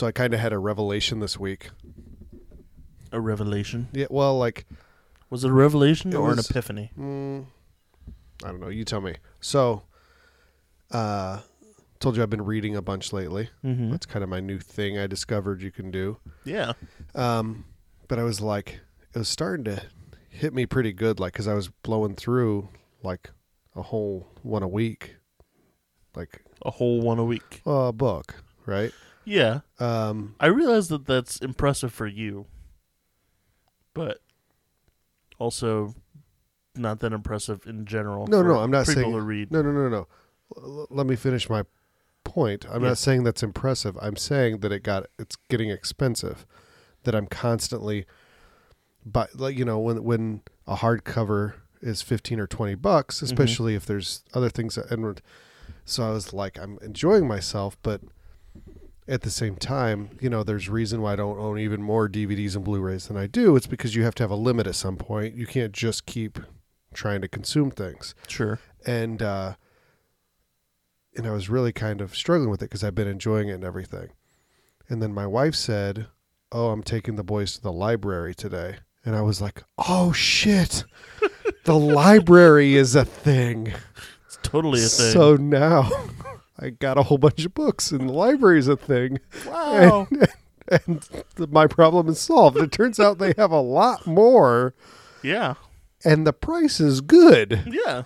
so I kind of had a revelation this week. A revelation. Yeah, well, like Was it a revelation It or an epiphany? Mm, I don't know. You tell me. So, uh, told you I've been reading a bunch lately. Mm-hmm. That's kind of my new thing I discovered you can do. Yeah. Um, but I was like, it was starting to hit me pretty good, like, because I was blowing through like a whole one a week, like A whole one a week. a book, right? Yeah. Um, I realize that that's impressive for you, but also not that impressive in general. No, no, I'm not people saying- to read. no, no, no, no. L- let me finish my point. I'm Yeah. not saying that's impressive. I'm saying that it got it's getting expensive. That I'm constantly, but like you know when when a hardcover is fifteen or twenty bucks, especially if there's other things. That, and so I was like, I'm enjoying myself, but at the same time, you know, there's reason why I don't own even more DVDs and Blu-rays than I do. It's because you have to have a limit at some point. You can't just keep trying to consume things Sure. and uh and I was really kind of struggling with it because I've been enjoying it and everything. And then my wife said, "Oh, I'm taking the boys to the library today." And I was like, "Oh shit. the library is a thing." It's totally a thing. So now I got a whole bunch of books and the library is a thing. wow. And th- my problem is solved. It turns out they have a lot more yeah. and the price is good. Yeah.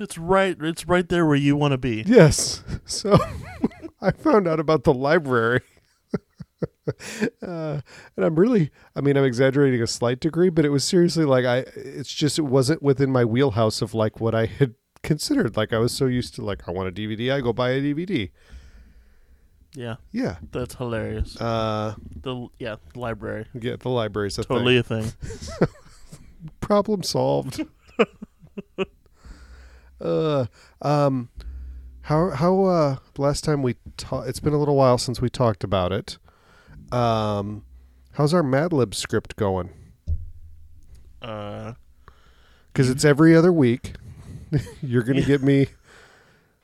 It's right it's right there where you want to be. Yes. So I found out about the library. uh, and I'm really, I mean, I'm exaggerating a slight degree, but it was seriously like, I, it's just, it wasn't within my wheelhouse of like what I had considered. Like I was so used to like, I want a DVD, I go buy a DVD. Yeah. Yeah. That's hilarious. Uh, The yeah, library. yeah, the library's a Totally thing. a thing. Problem solved. uh, um, how, how, uh, last time we talked, it's been a little while since we talked about it. Um, how's our Mad Lib script going? Uh Because it's every other week. You're going to get me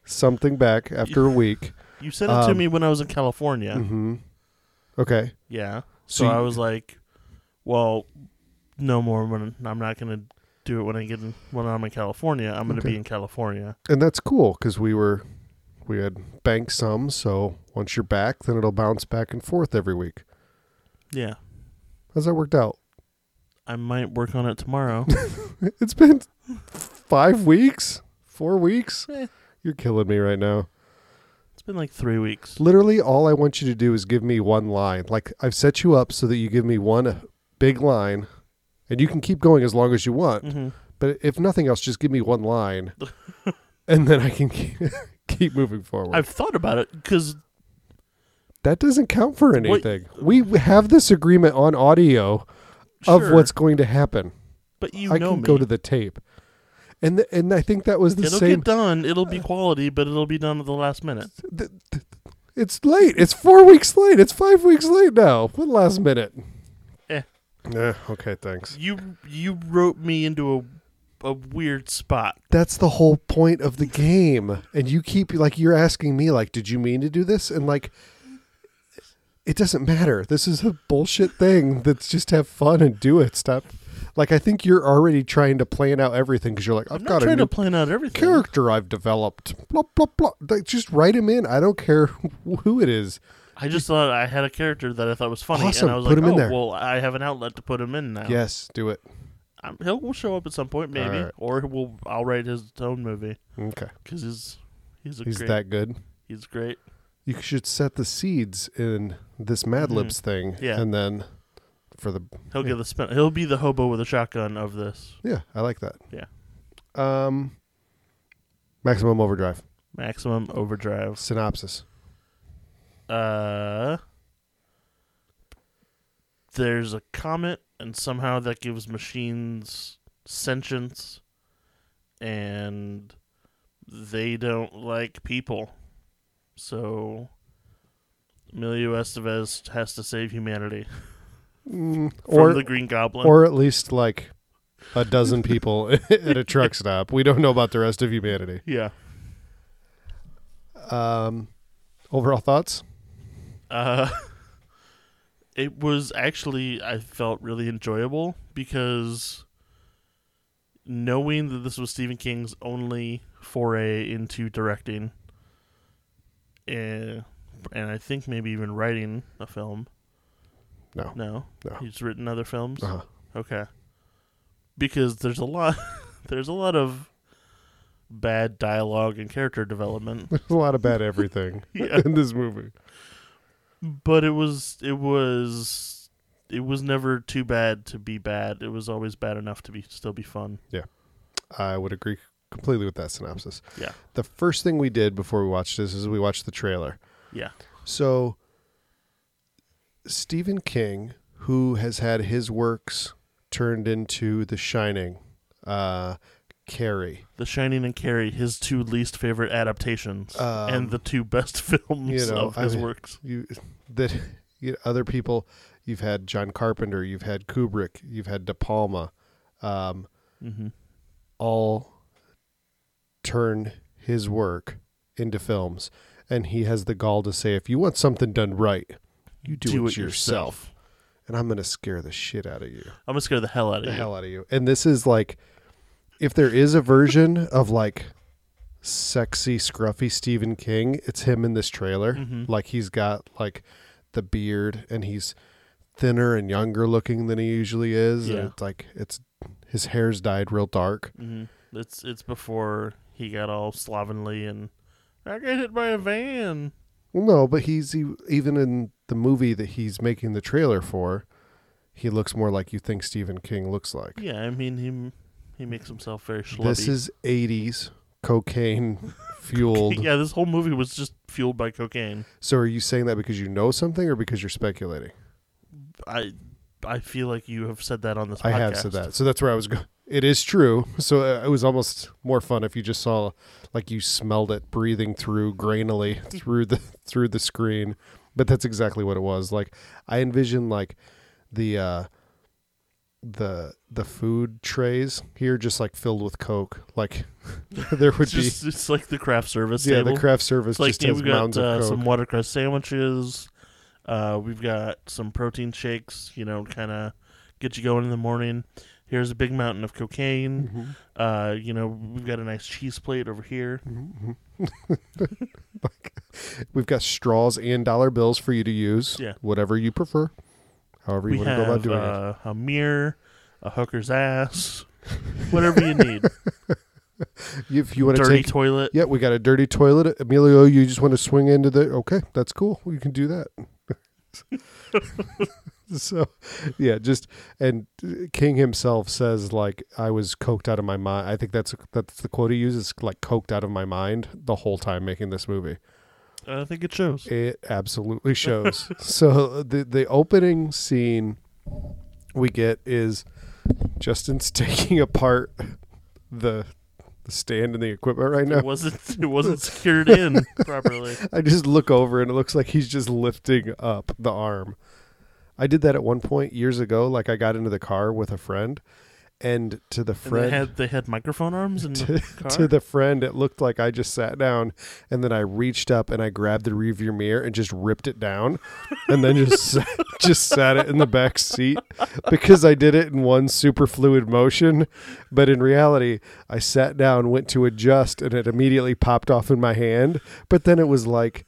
something back after a week. you sent it to Um, me when I was in California. hmm Okay. Yeah. So So I was like, well, no more when I'm not going to do it when I get in, when I'm in California. I'm going to Okay. be in California. And that's cool because we were, we had banked some. So once you're back, then it'll bounce back and forth every week. Yeah. How's that worked out? I might work on it tomorrow. It's been five weeks, four weeks. Eh. You're killing me right now. it's been like 3 weeks. Literally, all I want you to do is give me one line. Like I've set you up so that you give me one big line, and you can keep going as long as you want. hmm But if nothing else, just give me one line, and then I can keep, keep moving forward. I've thought about it cuz that doesn't count for anything. We have this agreement on audio of what's going to happen. but you I know can me. go to the tape, and th- and I think that was the same. It'll get done. It'll be quality, but it'll be done at the last minute. th- th- it's late. It's four weeks late. It's five weeks late now. What last minute? Eh. Eh, okay, thanks. You you wrote me into a a weird spot. That's the whole point of the game. And you keep like you're asking me like, did you mean to do this? And like it doesn't matter. This is a bullshit thing. That's just have fun and do it. Stop. Like I think you're already trying to plan out everything because you're like, I've I'm got not a trying new to plan out everything. character I've developed. Blah blah blah. Like, just write him in. I don't care who it is. I just thought I had a character that I thought was funny, Awesome. and I was Put like, him in "Oh, there." well, I have an outlet to put him in now." Yes, do it. Um, he'll will show up at some point, maybe, or we'll I'll write his own movie Okay. because he's he's a He's great, that good. he's great. You should set the seeds in this Mad Mhm. Libs thing. Yeah. And then for the He'll get the spin. He'll be the hobo with a shotgun of this Yeah, I like that. Yeah. Um Maximum Overdrive. maximum overdrive. Synopsis. Uh, there's a comet, and somehow that gives machines sentience, and they don't like people. So, Emilio Estevez has to save humanity Mm, from or the Green Goblin. or at least like a dozen people at a truck stop. We don't know about the rest of humanity. yeah. Um overall thoughts? Uh, It was actually I felt really enjoyable because knowing that this was Stephen King's only foray into directing, and and I think maybe even writing a film. No. No, No. he's written other films. Uh-huh. Okay. Because there's a lot there's a lot of bad dialogue and character development. There's a lot of bad everything Yeah. in this movie. But it was it was it was never too bad to be bad. It was always bad enough to be still be fun. Yeah, I would agree completely with that synopsis. Yeah. The first thing we did before we watched this is we watched the trailer. Yeah. So Stephen King, who has had his works turned into The Shining, uh, Carrie, The Shining and Carrie, his two least favorite adaptations Um, and the two best films you know, of his I mean- works. you that you other people you've had John Carpenter, you've had Kubrick, you've had De Palma, um, hmm all turn his work into films, and he has the gall to say, "If you want something done right, you do, it, yourself." And I'm gonna scare the shit out of you, I'm gonna scare the hell out of the you. hell out of you. And this is like, if there is a version of like sexy, scruffy Stephen King, it's him in this trailer. Mhm. Like he's got like the beard and he's thinner and younger looking than he usually is. And Yeah. it's like it's his hair's dyed real dark. hmm It's it's before he got all slovenly and I got hit by a van. Well, no, but he's e- even in the movie that he's making the trailer for, he looks more like you think Stephen King looks like. Yeah, I mean he he makes himself very schlubby. This is 80s cocaine fueled. yeah, this whole movie was just fueled by cocaine. So are you saying that because you know something or because you're speculating? I I feel like you have said that on this. I podcast. have said that. So that's where I was going. It is true. So uh, it was almost more fun if you just saw like you smelled it breathing through grainily through the through the screen. But that's exactly what it was. Like I envision like the uh the the food trays here just like filled with coke. Like there would just it's like the craft service yeah, table. the craft service It's like just yeah, has we've got mounds uh, of coke. some watercress sandwiches. Uh, we've got some protein shakes. You know, kind of get you going in the morning. Here's a big mountain of cocaine. Mhm. Uh, you know, we've got a nice cheese plate over here. Mhm. Like, we've got straws and dollar bills for you to use. Yeah. Whatever you prefer. However you we want to go about have doing it. uh, a mirror, a hooker's ass, whatever you need. If you want to Dirty take toilet. Yeah, we got a dirty toilet. Emilio, you just want to swing into the okay, that's cool. You can do that. so, yeah, just and King himself says like I was coked out of my mind. I think that's that's the quote he uses like coked out of my mind the whole time making this movie. I think it shows. It absolutely shows. so the the opening scene we get is Justin's taking apart the the stand and the equipment right now. It wasn't. It wasn't secured in properly. I just look over and it looks like he's just lifting up the arm. I did that at one point years ago. Like I got into the car with a friend, and to the And they friend, had they had microphone arms and to, the to the friend, it looked like I just sat down and then I reached up and I grabbed the rearview mirror and just ripped it down, and then just just sat it in the back seat because I did it in one super fluid motion. But in reality, I sat down, went to adjust, and it immediately popped off in my hand. But then it was like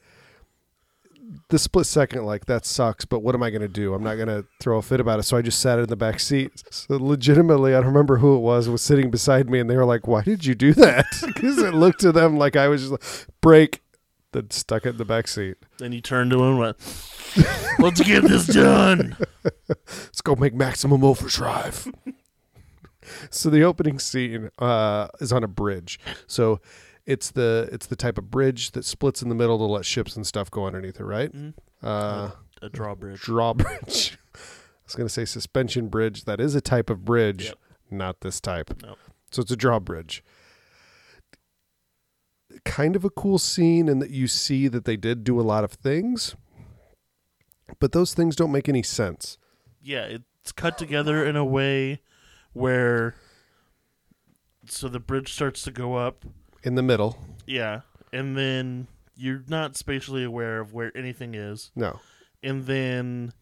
the split second, like that sucks. But what am I going to do? I'm not going to throw a fit about it. So I just sat in the back seat. So legitimately, I don't remember who it was was sitting beside me, and they were like, "Why did you do that?" Because it looked to them like I was just like, break. Then stuck it in the back seat. Then you turned to him and went, "Let's get this done." Let's go make maximum overdrive. so the opening scene uh, is on a bridge. So it's the it's the type of bridge that splits in the middle to let ships and stuff go underneath it, right? Mhm. Uh, A drawbridge. drawbridge. I was going to say suspension bridge. That is a type of bridge, Yep. not this type. Nope. So it's a drawbridge. Kind of a cool scene and that you see that they did do a lot of things, but those things don't make any sense. Yeah, it's cut together in a way where so the bridge starts to go up. In the middle, Yeah, and then you're not spatially aware of where anything is, no. and then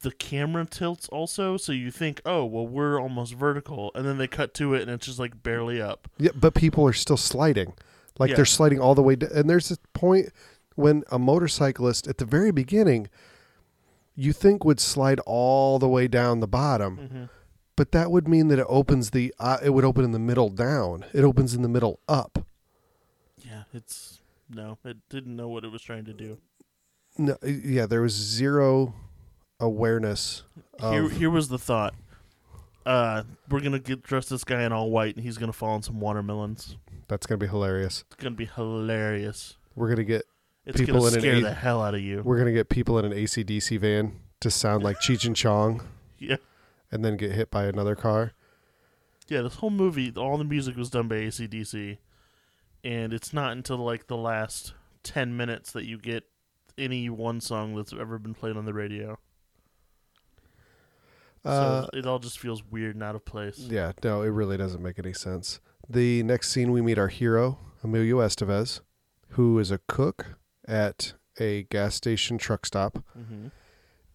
the camera tilts also, so you think, oh, well, we're almost vertical, and then they cut to it, and it's just like barely up. Yeah, but people are still sliding. Like Yeah. they're sliding all the way down. And there's a point when a motorcyclist at the very beginning you think would slide all the way down the bottom, Mm-hmm. But that would mean that it opens the uh, it would open in the middle down. It opens in the middle up. Yeah, it's no, it didn't know what it was trying to do. No, yeah, there was zero awareness Here, here was the thought. Uh, we're gonna get dress this guy in all white, and he's gonna fall in some watermelons. that's going to be hilarious. It's gonna be hilarious. We're going to get It's People gonna in an scare A- the hell out of you. we're going to get people in an ACDC van to sound like Cheech and Chong Yeah, and then get hit by another car. yeah. This whole movie, all the music was done by ACDC, and it's not until like the last ten minutes that you get any one song that's ever been played on the radio. Uh, so it all just feels weird and out of place. Yeah, no, it really doesn't make any sense. The next scene, we meet our hero, Emilio Estevez, who is a cook at a gas station truck stop. hmm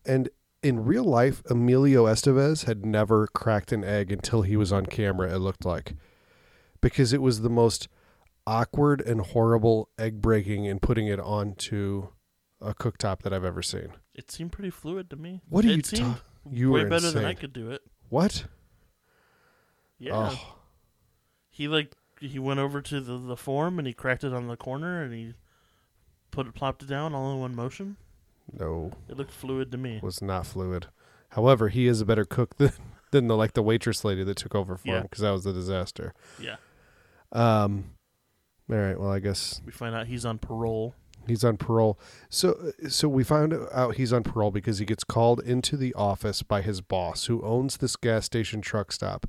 And in real life, Emilio Estevez had never cracked an egg until he was on camera, it looked like. Because it was the most awkward and horrible egg breaking and putting it onto a cooktop that I've ever seen. It seemed pretty fluid to me. What are it you seemed ta- You way were better than I could do it. What? Yeah. Oh, He like he went over to the, the form and he cracked it on the corner and he put it plopped it down all in one motion. No. It looked fluid to me. was not fluid. However, he is a better cook than than the like the waitress lady that took over for him because that was a disaster. Yeah. Um, all right. Well, I guess We find out he's on parole. he's on parole. So so we found out he's on parole because he gets called into the office by his boss, who owns this gas station truck stop.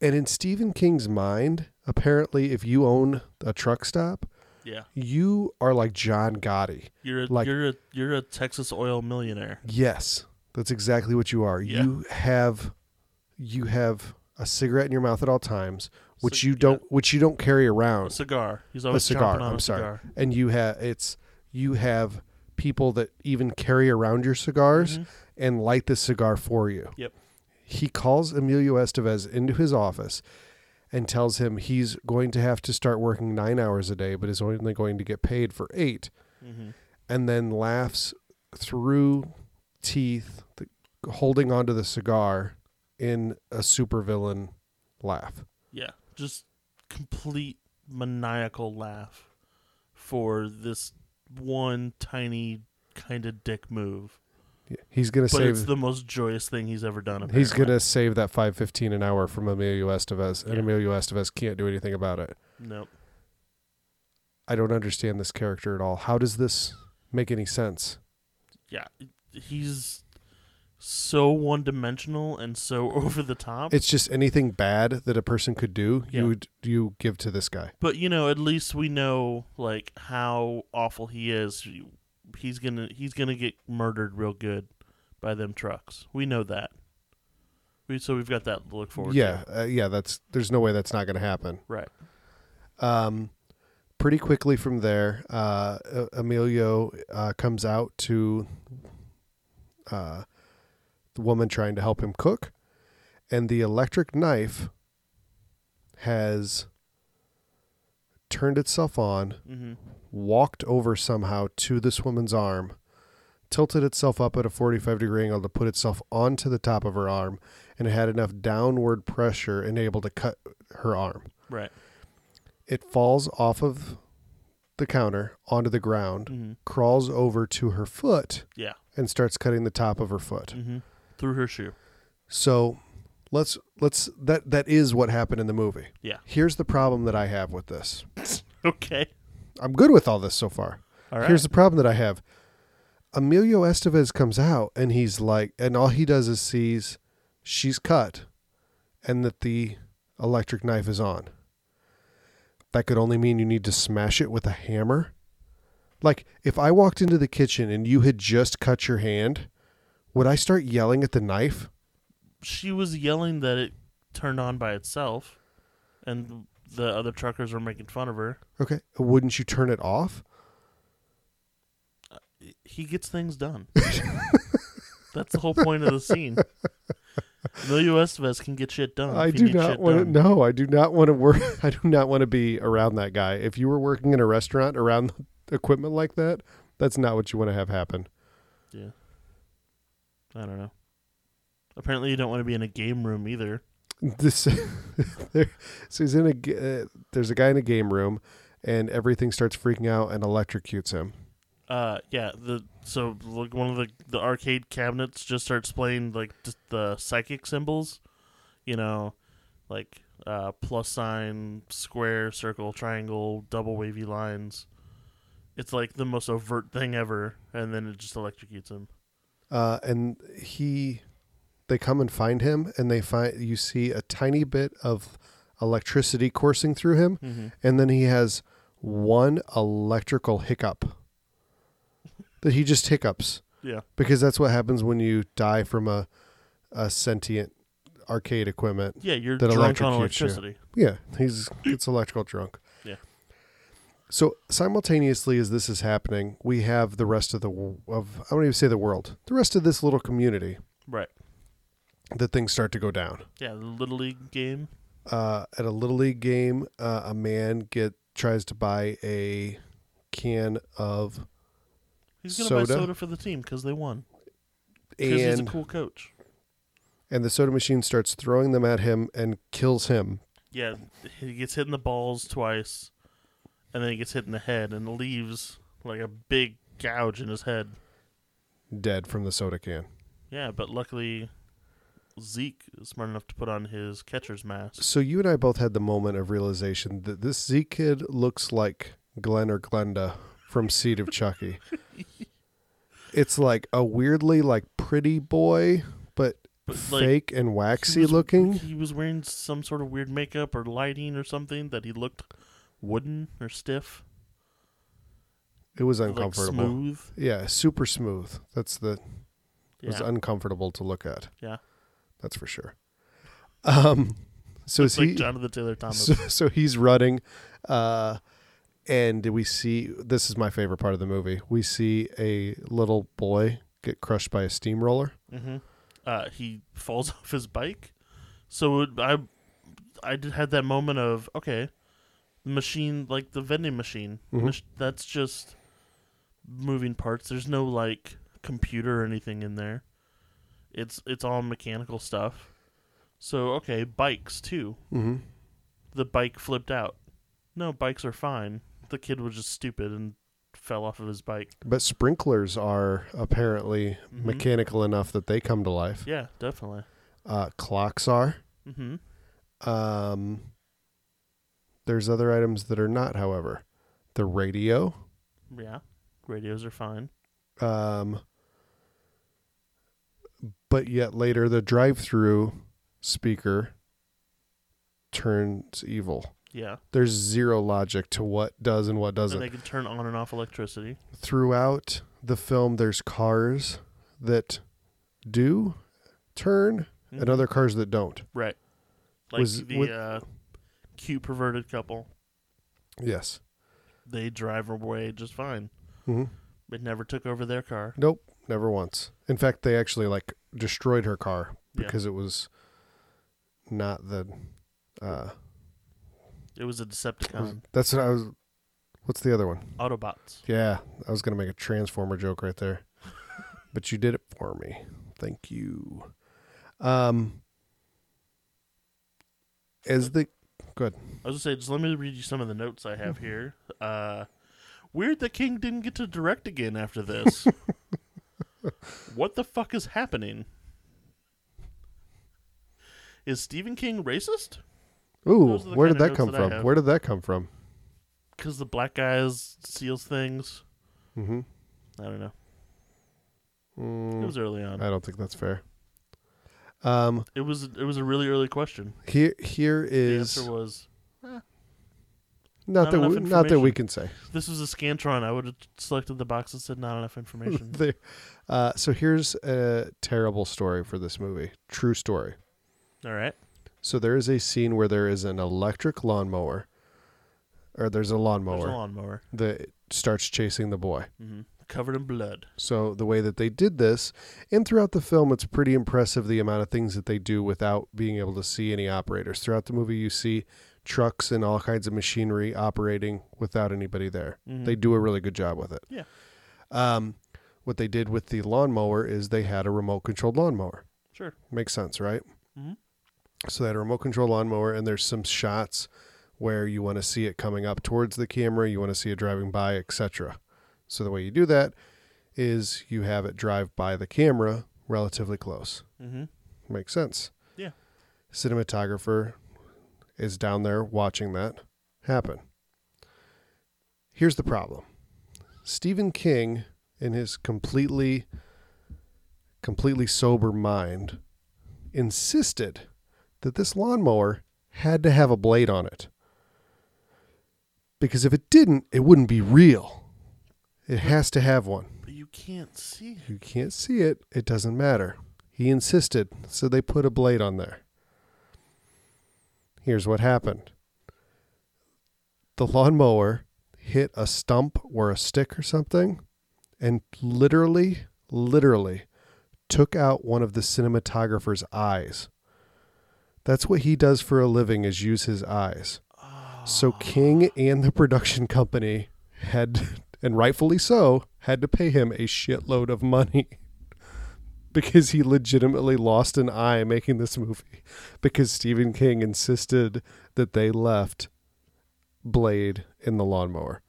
And in Stephen King's mind, apparently, if you own a truck stop, Yeah. you are like John Gotti. You're a Like- you're a you're a Texas oil millionaire. Yes, that's exactly what you are. Yeah. You have you have a cigarette in your mouth at all times, which Cig- you don't which you don't carry around, A cigar. He's always a cigar, on I'm a sorry. cigar. and you have it's you have people that even carry around your cigars Mhm. and light the cigar for you. Yep. He calls Emilio Estevez into his office and tells him he's going to have to start working nine hours a day, but is only going to get paid for eight Mhm. and then laughs through teeth, th- holding onto the cigar in a supervillain laugh. Yeah. Just complete maniacal laugh for this one tiny kind of dick move. He's gonna save. But it's the most joyous thing he's ever done. He's gonna save that five fifteen an hour from Emilio Estevez, and Yeah. Emilio Estevez can't do anything about it. Nope. I don't understand this character at all. How does this make any sense? Yeah. He's so one dimensional and so over the top. It's just anything bad that a person could do, Yeah. you would you give to this guy. but you know, at least we know like how awful he is. He's gonna he's gonna get murdered real good by them trucks. We know that. We so we've got that to look forward yeah, to. uh, yeah. That's there's no way that's not going to happen. Right. Um, pretty quickly from there, uh, Emilio uh, comes out to uh, the woman trying to help him cook, and the electric knife has turned itself on, Mm-hmm. Walked over somehow to this woman's arm, tilted itself up at a 45 degree angle to put itself onto the top of her arm, and it had enough downward pressure and able to cut her arm. Right. It falls off of the counter onto the ground, Mm-hmm. crawls over to her foot, Yeah. and starts cutting the top of her foot. Mm-hmm. Through her shoe. So let's let's that that is what happened in the movie. Yeah. Here's the problem that I have with this. Okay. I'm good with all this so far. All right. Here's the problem that I have. Emilio Estevez comes out and he's like, and all he does is sees she's cut and that the electric knife is on. That could only mean you need to smash it with a hammer. Like, if I walked into the kitchen and you had just cut your hand, would I start yelling at the knife? she was yelling that it turned on by itself, and the other truckers were making fun of her. Okay. Wouldn't you turn it off? Uh, he gets things done. That's the whole point of the scene. Emilio Estevez can get shit done. I do not want to. No, I do not want to work. I do not want to be around that guy. If you were working in a restaurant around equipment like that, that's not what you want to have happen. Yeah. I don't know. Apparently, you don't want to be in a game room either. This, there, so he's in a Uh, there's a guy in a game room, and everything starts freaking out and electrocutes him. Uh, yeah. The so like one of the the arcade cabinets just starts playing like just the psychic symbols, you know, like uh plus sign, square, circle, triangle, double wavy lines. It's like the most overt thing ever, and then it just electrocutes him. Uh, and he, they come and find him, and they find you see a tiny bit of electricity coursing through him, Mm-hmm. and then he has one electrical hiccup that he just hiccups Yeah. because that's what happens when you die from a a sentient arcade equipment. Yeah, you're That drunk on electrocutes you. electricity. Yeah, he's gets electrical drunk. Yeah. So simultaneously as this is happening, we have the rest of the of I don't even say the world, the rest of this little community Right. That things start to go down. Yeah, the little league game. Uh, at a little league game, uh, a man get tries to buy a can of He's gonna buy Soda? soda for the team because they won. Because he's a cool coach. and the soda machine starts throwing them at him and kills him. Yeah, he gets hit in the balls twice, and then he gets hit in the head and leaves like a big gouge in his head. dead from the soda can. Yeah, but luckily Zeke is smart enough to put on his catcher's mask. So you and I both had the moment of realization that this Z kid looks like Glenn or Glenda from Seed of Chucky. it's like a weirdly like pretty boy, but, But like fake and he waxy was- looking. He was wearing some sort of weird makeup or lighting or something that he looked wooden or stiff. It was like uncomfortable. smooth. Yeah, super smooth. That's the it was uncomfortable to look at. Yeah. That's for sure. Um so Looks is like he Jonathan Taylor Thomas. so, so he's running uh and we see this is my favorite part of the movie we see a little boy get crushed by a steamroller hmm Uh, he falls off his bike. So it, I, I did had that moment of okay, the machine like the vending machine. Mhm. mach- that's just moving parts. There's no like computer or anything in there. It's it's all mechanical stuff. So okay, bikes too. mm-hmm. The bike flipped out. No, bikes are fine. The kid was just stupid and fell off of his bike. but sprinklers are apparently Mhm. mechanical enough that they come to life Yeah, definitely. uh clocks are hmm um there's other items that are not however the radio Yeah, radios are fine. um but yet later the drive-through speaker turns evil Yeah. there's zero logic to what does and what doesn't they can turn on and off electricity. throughout the film there's cars that do turn and Mhm. other cars that don't right, like Was- the with- uh, cute perverted couple. yes They drive away just fine. hmm It never took over their car. nope never once in fact they actually like destroyed her car Yeah. because it was not the uh It was a Decepticon. that's what i was what's the other one Autobots. Yeah, I was gonna make a transformer joke right there, but you did it for me. Thank you. Um, as the good, I was gonna say, just let me read you some of the notes I have here. Uh, weird that King didn't get to direct again after this. what the fuck is happening? Is Stephen King racist? ooh, Those are the where did that come that from? Where did that come from? Because the black guys seals things. Mm-hmm. I don't know. It Mm, was early on. I don't think that's fair. Um, It was it was a really early question. here here The answer was not not that we, not that we can say. this was a Scantron. I would have selected the box that said not enough information. There- uh, so here's a terrible story for this movie. True story. All right. So there is a scene where there is an electric lawnmower, or there's a lawnmower There's a lawnmower. that starts chasing the boy. hmm Covered in blood. So the way that they did this, and throughout the film, it's pretty impressive the amount of things that they do without being able to see any operators. Throughout the movie, you see trucks and all kinds of machinery operating without anybody there. Mhm. They do a really good job with it. Yeah. Um, what they did with the lawnmower is they had a remote controlled lawnmower. Sure. Makes sense, right? Mhm. So they had a remote control lawnmower, and there's some shots where you want to see it coming up towards the camera, you want to see it driving by, etc. So the way you do that is you have it drive by the camera relatively close. Mm-hmm. Makes sense. Yeah. Cinematographer is down there watching that happen. Here's the problem. Stephen King in his completely completely sober mind insisted that this lawnmower had to have a blade on it. Because if it didn't, it wouldn't be real. It has to have one. But you can't see it. You can't see it, it doesn't matter. He insisted, so they put a blade on there. Here's what happened the lawnmower hit a stump or a stick or something and literally, literally took out one of the cinematographer's eyes. That's what he does for a living is use his eyes. So ah. King and the production company had and rightfully so had to pay him a shitload of money because he legitimately lost an eye making this movie because Stephen King insisted that they left Blade in the lawnmower.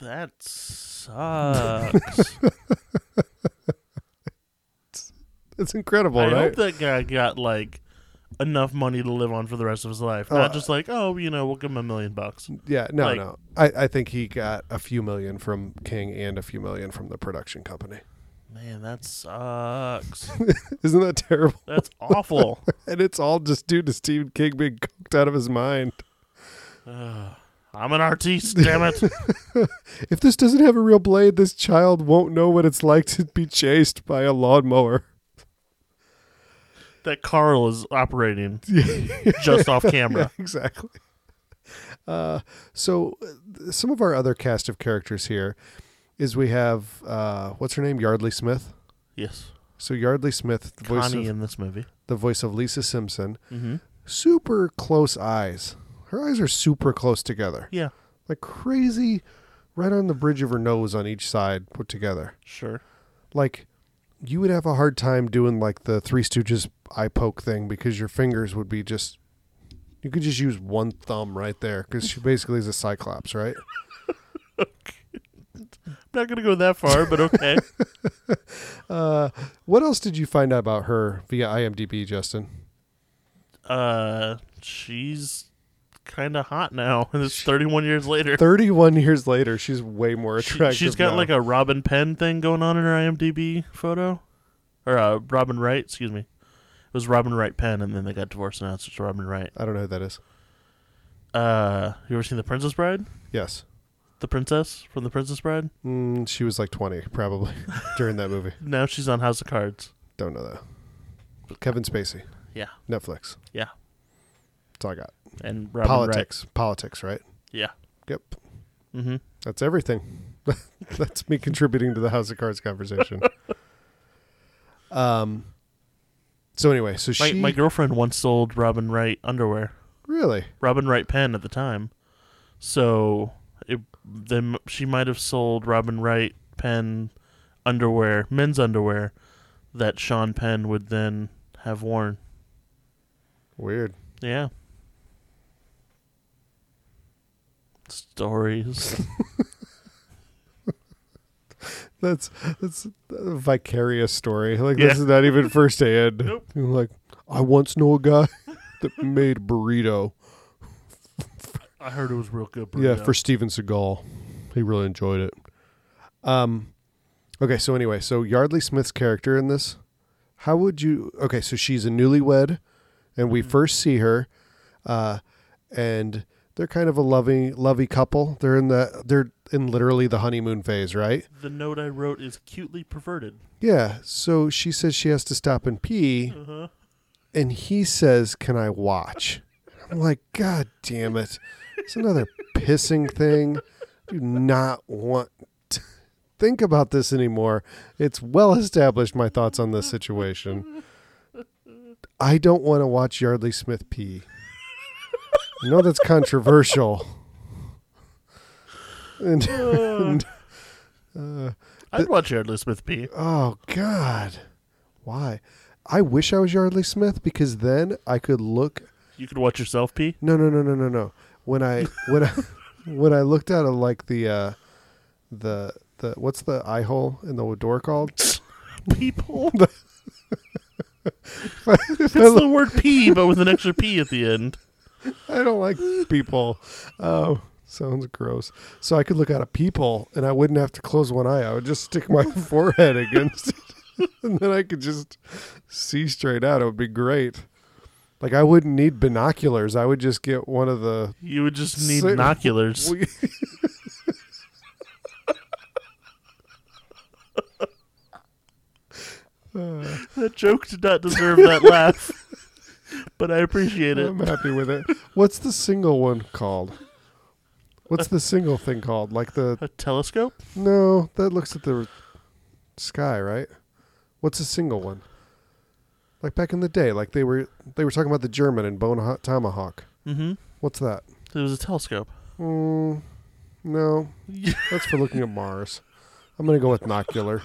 That sucks. It's incredible, I right? hope that guy got like enough money to live on for the rest of his life. Not Oh, just like, oh, you know, we'll give him a million bucks. yeah, no, like- no. I, I think he got a few million from King and a few million from the production company. Man, that sucks. Isn't that terrible? That's awful. And it's all just due to Stephen King being coked out of his mind. Ugh. I'm an artiste, damn it. If this doesn't have a real blade, this child won't know what it's like to be chased by a lawnmower. that Carl is operating just off camera. exactly. Uh, so, uh, some of our other cast of characters here is we have uh, what's her name, Yeardley Smith. Yes. So Yeardley Smith, the voice Connie of in this movie. the voice of Lisa Simpson, Mm-hmm. super close eyes. Her eyes are super close together, Yeah, like crazy, right on the bridge of her nose on each side put together. sure. Like you would have a hard time doing like the Three Stooges eye poke thing because your fingers would be just. You could just use one thumb right there because she basically is a cyclops, right? Not going to go that far, but okay. Uh, what else did you find out about her via IMDb, Justin? uh, she's kind of hot now, and it's 31 years later. Thirty-one years later, she's way more She, attractive. she's got now. like a Robin Penn thing going on in her IMDb photo, or uh, Robin Wright. Excuse me. It was Robin Wright Penn, and then they got divorced, and now it's just Robin Wright. I don't know who that is. Uh, you ever seen The Princess Bride? Yes, The princess from The Princess Bride. mm, she was like twenty probably during that movie. Now she's on House of Cards. Don't know that. Kevin Spacey, Yeah, Netflix. Yeah. That's all I got. and Robin Politics, politics, right? Yeah. Yep, Mm-hmm. that's everything. that's me contributing to the House of Cards conversation. um. So anyway, so My she my girlfriend once sold Robin Wright underwear. really Robin Wright Penn at the time. So it, then she might have sold Robin Wright Penn underwear, men's underwear, that Sean Penn would then have worn. weird. Yeah. Stories. That's that's a vicarious story. Like Yeah. this is not even firsthand. Nope. Like I once knew a guy that made burrito. I heard it was real good. Yeah, for Steven Seagal. He really enjoyed it. Um okay, so anyway, so Yeardley Smith's character in this, how would you Okay, so she's a newlywed and we Mhm. first see her uh and they're kind of a loving lovey couple. They're in the they're in literally the honeymoon phase, right? the note I wrote is cutely perverted. Yeah. So she says she has to stop and pee Uh-huh. and he says, "Can I watch?" I'm like, "God damn it! It's another pissing thing. Do not want to think about this anymore. It's well established my thoughts on this situation. I don't want to watch Yeardley Smith pee. I know that's controversial. And, and uh, I'd watch Yeardley Smith pee. oh God, why? I wish I was Yeardley Smith because then I could look You could watch yourself pee. no, no, no, no, no, no. When I when I when I looked at it like the uh the the what's the eye hole in the door called? People. It's the word pee, but with an extra p at the end. I don't like people. Oh, sounds gross. So I could look at a people and I wouldn't have to close one eye. I would just stick my forehead against it. And then I could just see straight out. It would be great. Like I wouldn't need binoculars. I would just get one of the You would just need Sit- binoculars. we- Uh, That joke did not deserve that laugh, but I appreciate it. I'm happy with it. What's the single one called? What's the single thing called? Like the A telescope? no, that looks at the sky, right? What's a single one? Like back in the day, like they were they were talking about the German and Bone Tomahawk. Mm-hmm. What's that? It was a telescope. Mm, no, that's for looking at Mars. I'm gonna go with nocular.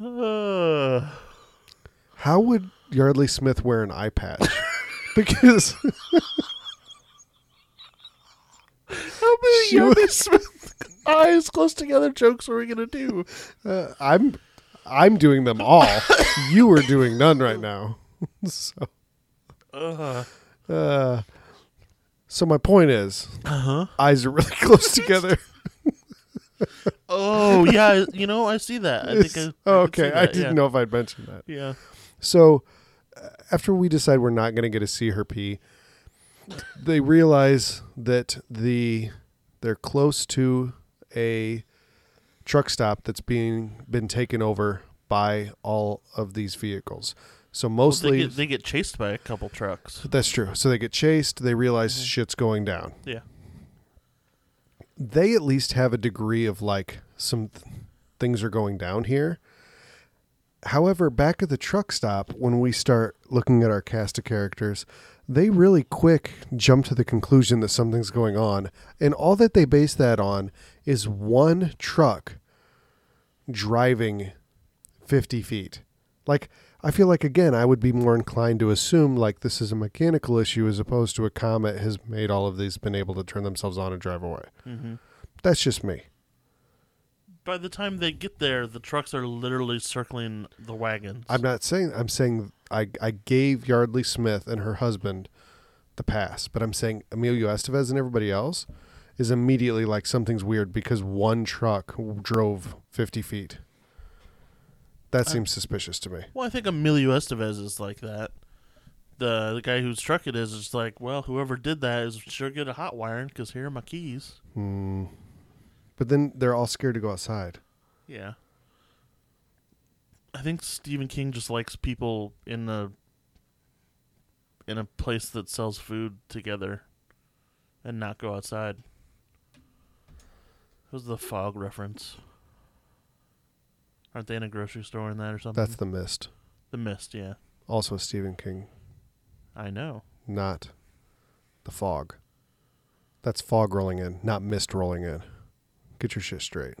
Uh, How would Yeardley Smith wear an eye patch? because how many Yeardley Smith eyes close together jokes are we gonna do? uh, I'm I'm doing them all. you are doing none right now. so Uh uh, so my point is, uh huh. eyes are really close together. Oh yeah, you know I see that. I think I, I okay, I didn't yeah. know if I'd mentioned that. Yeah. So uh, after we decide we're not going to get to see her pee, they realize that the they're close to a truck stop that's being been taken over by all of these vehicles. So Well, mostly they, get, they get chased by a couple trucks. that's true. So they get chased, they realize Mhm. shit's going down. Yeah. They at least have a degree of like some th- things are going down here. However, back at the truck stop, when we start looking at our cast of characters, they really quick jump to the conclusion that something's going on. And all that they base that on is one truck driving 50 feet. Like, I feel like, again, I would be more inclined to assume like this is a mechanical issue as opposed to a comet has made all of these been able to turn themselves on and drive away. Mm-hmm. That's just me. By the time they get there, the trucks are literally circling the wagons. I'm not saying I'm saying I I gave Yeardley Smith and her husband the pass, but I'm saying Emilio Estevez and everybody else is immediately like something's weird because one truck drove 50 feet. That I- seems suspicious to me. Well, I think Emilio Estevez is like that. The the guy whose truck it is is like, well, whoever did that is sure good at hot wiring because here are my keys. Hmm. But then they're all scared to go outside. Yeah. I think Stephen King just likes people in a in a place that sells food together and not go outside. Was the fog reference. Aren't they in a grocery store in that or something? That's the mist. the mist, yeah. Also Stephen King, I know. not the fog. That's fog rolling in, not mist rolling in. Get your shit straight.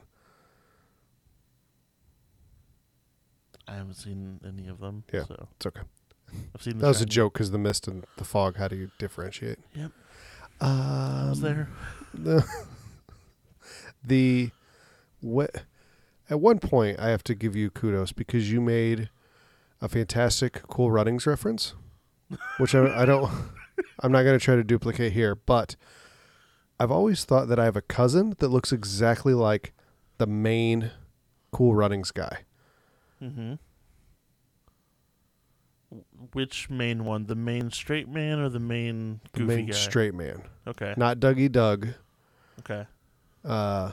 I haven't seen any of them. Yeah. So It's okay. I've seen the That was a Shining. joke because the mist and the fog. How do you differentiate? Yep. Um, I was there. The, the what? At one point, I have to give you kudos because you made a fantastic Cool Runnings reference, which I, I don't. I'm not going to try to duplicate here, but I've always thought that I have a cousin that looks exactly like the main Cool Runnings guy. Mm-hmm. Which main one? The main straight man or the main The goofy main guy? straight man, Okay. not Dougie Doug. Okay. Uh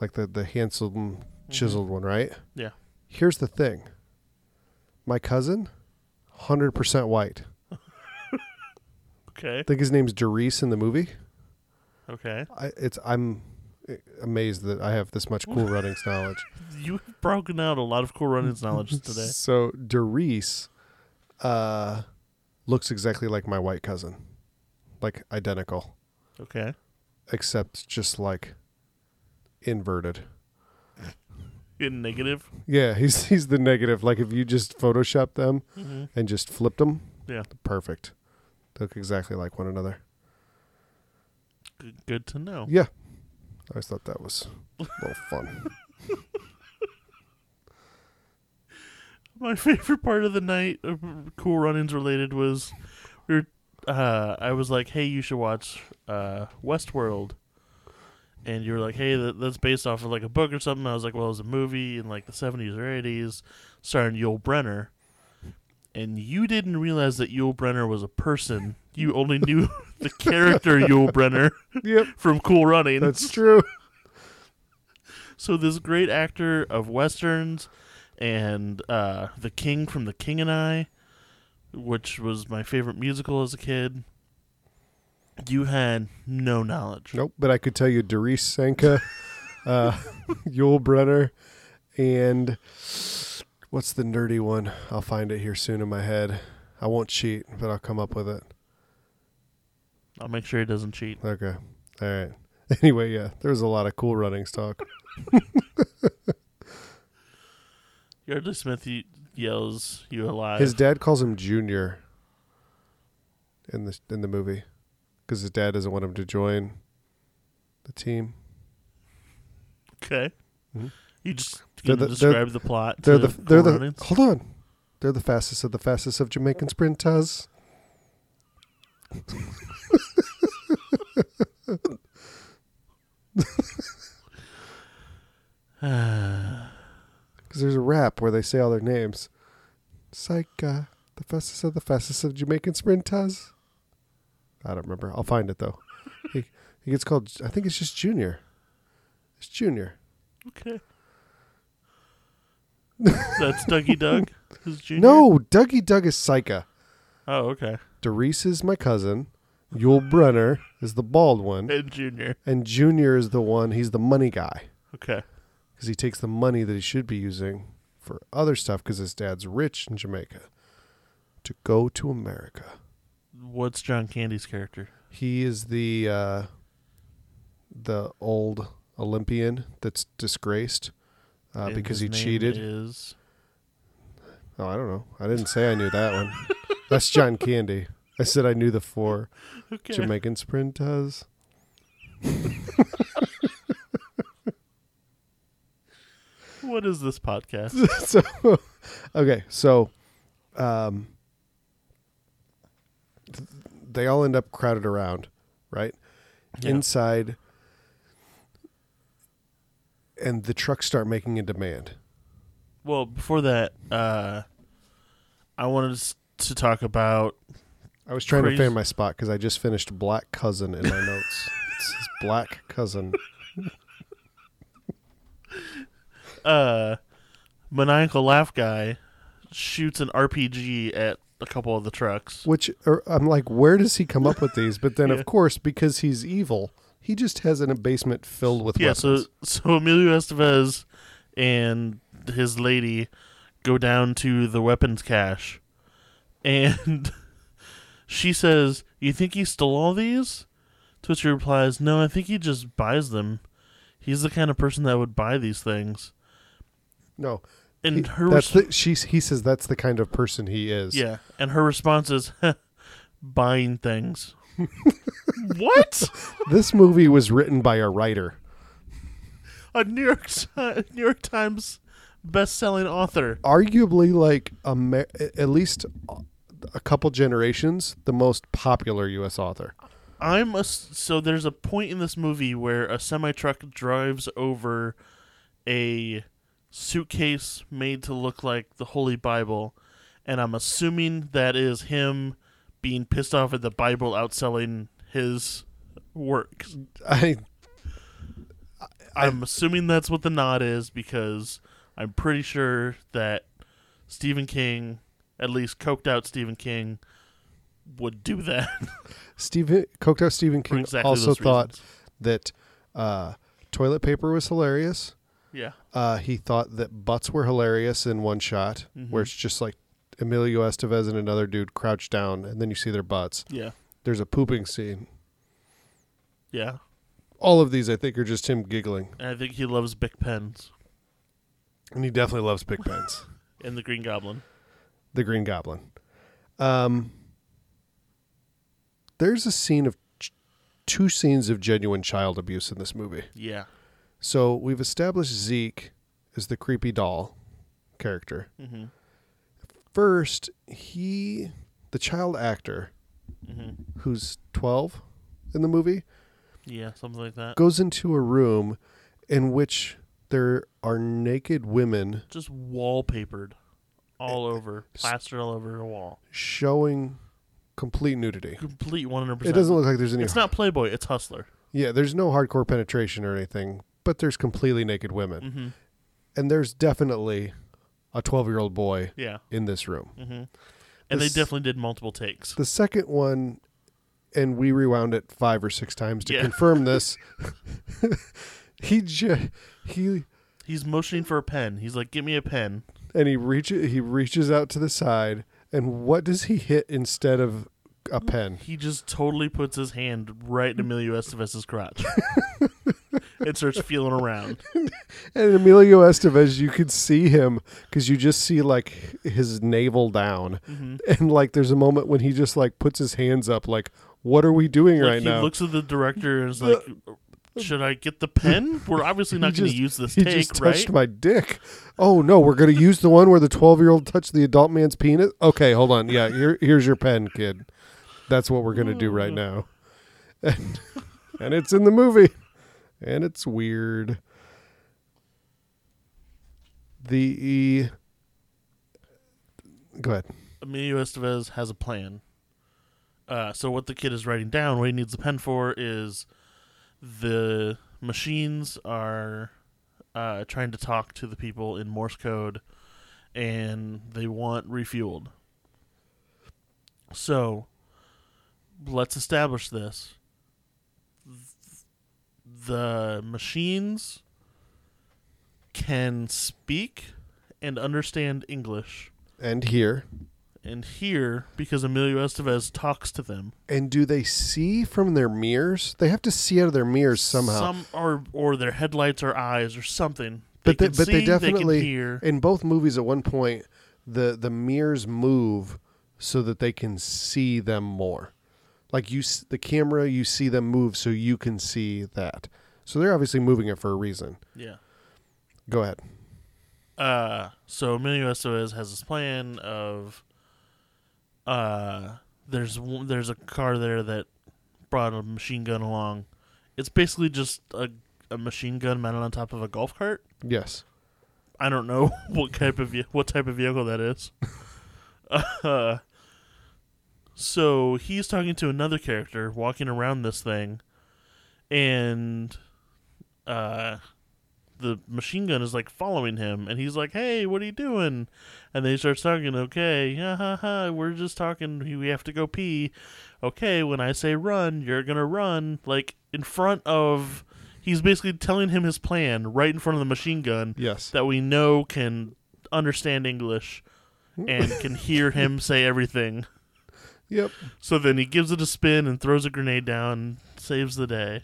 like the the handsome chiseled one, right? Mm-hmm. Yeah. Here's the thing. My cousin, hundred percent white. Okay. I think his name's Derice in the movie. Okay. I, it's I'm amazed that I have this much cool runnings knowledge. You've broken out a lot of cool runnings knowledge today. So Derice uh, looks exactly like my white cousin, like identical, Okay. Except just like inverted. In negative. Yeah, he's he's the negative. Like if you just Photoshop them Mm-hmm. and just flipped them, Yeah. perfect. They look exactly like one another. Good, good to know. Yeah, I always thought that was a little fun. My favorite part of the night, of cool run-ins related, was we were. Uh, I was like, "Hey, you should watch uh, Westworld," and you were like, "Hey, that, that's based off of like a book or something." I was like, "Well, it was a movie in like the '70s or '80s, starring Yul Brynner." And you didn't realize that Yul Brynner was a person. You only knew the character Yul Brenner yep, from Cool Running. that's true. So this great actor of westerns and uh, the King from The King and I, which was my favorite musical as a kid. You had no knowledge. Nope, but I could tell you Derice Sanka, uh, Yul Brenner, and what's the nerdy one? I'll find it here soon in my head. I won't cheat, but I'll come up with it. I'll make sure he doesn't cheat. Okay. All right. Anyway, yeah, there was a lot of cool runnings talk. Yeardley Smith yells, "You alive?" His dad calls him Junior in the in the movie because his dad doesn't want him to join the team. okay. Mhm. You just They're the- describe the plot. They're the they're the hold on. They're the fastest of the fastest of Jamaican sprinters. Because there's a rap where they say all their names. Sanka, the fastest of the fastest of Jamaican sprinters. I don't remember. I'll find it though. he, he gets called. I think it's just Junior. It's Junior. okay. That's Dougie Doug. His junior. No, Dougie Doug is Sanka. Oh, okay. Derice is my cousin. Yul Brenner is the bald one, And junior. and Junior is the one. He's the money guy Okay. Because he takes the money that he should be using for other stuff because his dad's rich in Jamaica to go to America. What's John Candy's character? He is the uh, the old Olympian that's disgraced uh, because he cheated. Is Oh, I don't know. I didn't say I knew that one. That's John Candy. I said I knew the four okay. Jamaican sprinters. What is this podcast? so okay so um th- they all end up crowded around right Yeah. inside and the trucks start making a demand well, before that, uh, I wanted to talk about. i was trying Crazy. to find my spot because i just finished black cousin in my notes it's black cousin Uh, maniacal laugh guy shoots an RPG at a couple of the trucks. which er, i'm like where does he come up with these but then Yeah. of course because he's evil he just has an basement filled with Yeah, weapons so so Emilio Estevez and his lady go down to the weapons cache, and she says, "You think he stole all these?" To which he replies, "No, I think he just buys them. He's the kind of person that would buy these things." No And He- her that's res- the, she, he says that's the kind of person he is. yeah, and her response is, "Buying things." what? This movie was written by a writer. A New York Ti- New York Times best-selling author. Arguably, like Amer- at least a couple generations, the most popular U.S. author. I'm a, so there's a point in this movie where a semi truck drives over a suitcase made to look like the Holy Bible, and I'm assuming that is him being pissed off at the Bible outselling his works. I I'm assuming that's what the nod is because I'm pretty sure that Stephen King, at least coked out Stephen King, would do that Stephen coked out Stephen King exactly also thought reasons. that uh, toilet paper was hilarious. Yeah. Uh, he thought that butts were hilarious in one shot, Mhm. where it's just like Emilio Estevez and another dude crouched down, and then you see their butts. Yeah. There's a pooping scene. Yeah. All of these, I think, are just him giggling, And I think he loves big pens and he definitely loves Big Pens. and the Green Goblin. the Green Goblin. Um, there's a scene of ch- two scenes of genuine child abuse in this movie. Yeah. So we've established Zeke as the creepy doll character. Mm-hmm. First, he, the child actor, Mm-hmm. who's 12 in the movie, Yeah, something like that. goes into a room in which there are naked women Just wallpapered all over, plastered all over a wall. showing complete nudity. Complete 100%. It doesn't look like there's any. It's not Playboy, it's Hustler. Yeah, there's no hardcore penetration or anything, but there's completely naked women. Mm-hmm. And there's definitely a 12 year old boy Yeah. in this room. Mm-hmm. And This- they definitely did multiple takes. The second one, and we rewound it five or six times to Yeah. confirm this. he ju- he He's motioning for a pen. He's like, "Give me a pen." and he reaches he reaches out to the side, and what does he hit instead of a pen? He just totally puts his hand right in Emilio Estevez's crotch and starts feeling around. And Emilio Estevez, you could see him because you just see like his navel down, hmm and like there's a moment when he just like puts his hands up, like, "What are we doing Like right he now?" He looks at the director and is like, "Should I get the pen? We're obviously not going to use this he take, just touched right?" my dick. Oh no, we're gonna use the one where the twelve year old touched the adult man's penis. Okay, hold on. Yeah, here, here's your pen, kid. That's what we're gonna do right now, and, and it's in the movie, and it's weird. The go ahead. Emilio Estevez has a plan. Uh, so what the kid is writing down, what he needs a pen for, is the machines are uh, trying to talk to the people in Morse code, and they want refueled. So let's establish this. The machines can speak and understand English And hear. and hear because Emilio Estevez talks to them. and do they see from their mirrors? They have to see out of their mirrors somehow. Some or or their headlights or eyes or something. But they they- can but they definitely- they in both movies at one point the the mirrors move so that they can see them more like you the camera you see them move so you can see that so they're obviously moving it for a reason Yeah. go ahead Uh, so Emilio Estevez has this plan of, uh, there's there's a car there that brought a machine gun along. It's basically just a a machine gun mounted on top of a golf cart. yes I don't know what type of what type of vehicle that is. uh, so he's talking to another character walking around this thing, and uh, the machine gun is like following him, and he's like, "Hey, what are you doing?" And then he starts talking. Okay, ha ha ha. We're just talking. We have to go pee. Okay, when I say run, you're gonna run. Like in front of. He's basically telling him his plan right in front of the machine gun yes that we know can understand English and can hear him say everything. Yep So then he gives it a spin and throws a grenade down, saves the day.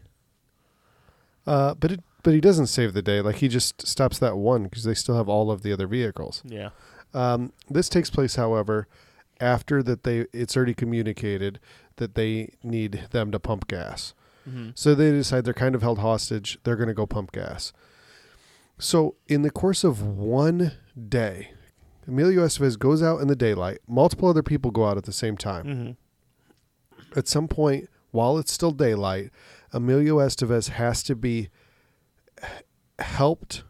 uh, but it but he doesn't save the day like he just stops that one because they still have all of the other vehicles Yeah. Um, this takes place, however, after that they it's already communicated that they need them to pump gas. hmm So they decide they're kind of held hostage. They're going to go pump gas. So in the course of one day, Emilio Estevez goes out in the daylight. Multiple other people go out at the same time. hmm At some point, while it's still daylight, Emilio Estevez has to be helped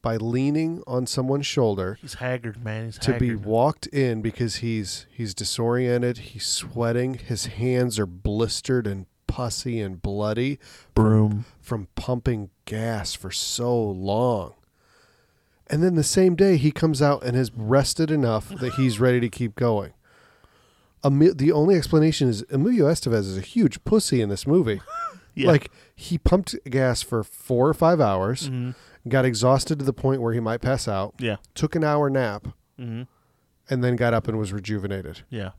by leaning on someone's shoulder He's haggard, man. He's to be walked in because he's he's disoriented, he's sweating, his hands are blistered and pussy and bloody broom. from pumping gas for so long. And then the same day he comes out and has rested enough that he's ready to keep going. The only explanation is Emilio Estevez is a huge pussy in this movie. Yeah. Like he pumped gas for four or five hours, Mhm. got exhausted to the point where he might pass out, Yeah. took an hour nap, hmm and then got up and was rejuvenated. Yeah.